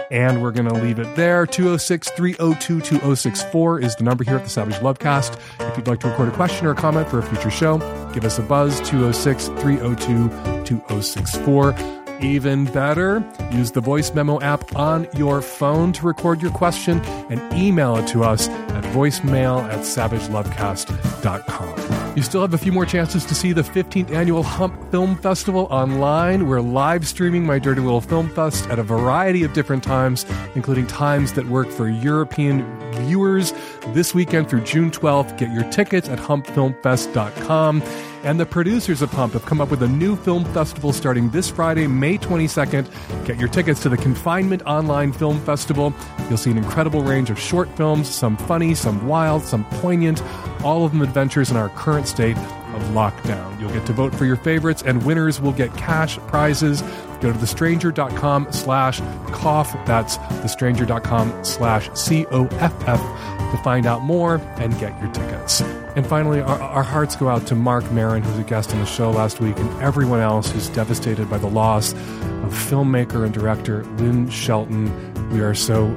Speaker 3: And we're going to leave it there. 206 302 2064 is the number here at the Savage Lovecast. If you'd like to record a question or a comment for a future show, give us a buzz 206 302 2064. Even better, use the voice memo app on your phone to record your question and email it to us at voicemail at savagelovecast.com. You still have a few more chances to see the 15th annual Hump Film Festival online. We're live streaming My Dirty Little Film Fest at a variety of different times, including times that work for European viewers this weekend through June 12th. Get your tickets at humpfilmfest.com. And the producers of Hump have come up with a new film festival starting this Friday, May 22nd. Get your tickets to the Confinement Online Film Festival. You'll see an incredible range of short films, some funny, some wild, some poignant, all of them adventures in our current state of lockdown. You'll get to vote for your favorites, and winners will get cash prizes. Go to thestranger.com slash cough. That's thestranger.com slash C-O-F-F to find out more and get your tickets. And finally, our, our, hearts go out to Marc Maron, who was a guest on the show last week, and everyone else who's devastated by the loss of filmmaker and director Lynn Shelton. We are so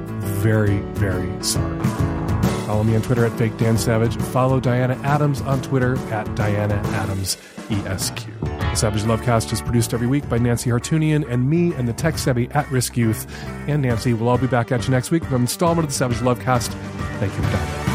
Speaker 3: very, very sorry. Follow me on Twitter at Fake Dan Savage. Follow Diana Adams on Twitter at Diana Adams ESQ. The Savage Lovecast is produced every week by Nancy Hartunian and me and the tech savvy at Risk Youth. And Nancy we'll all be back at you next week with an installment of the Savage Lovecast. Thank you for.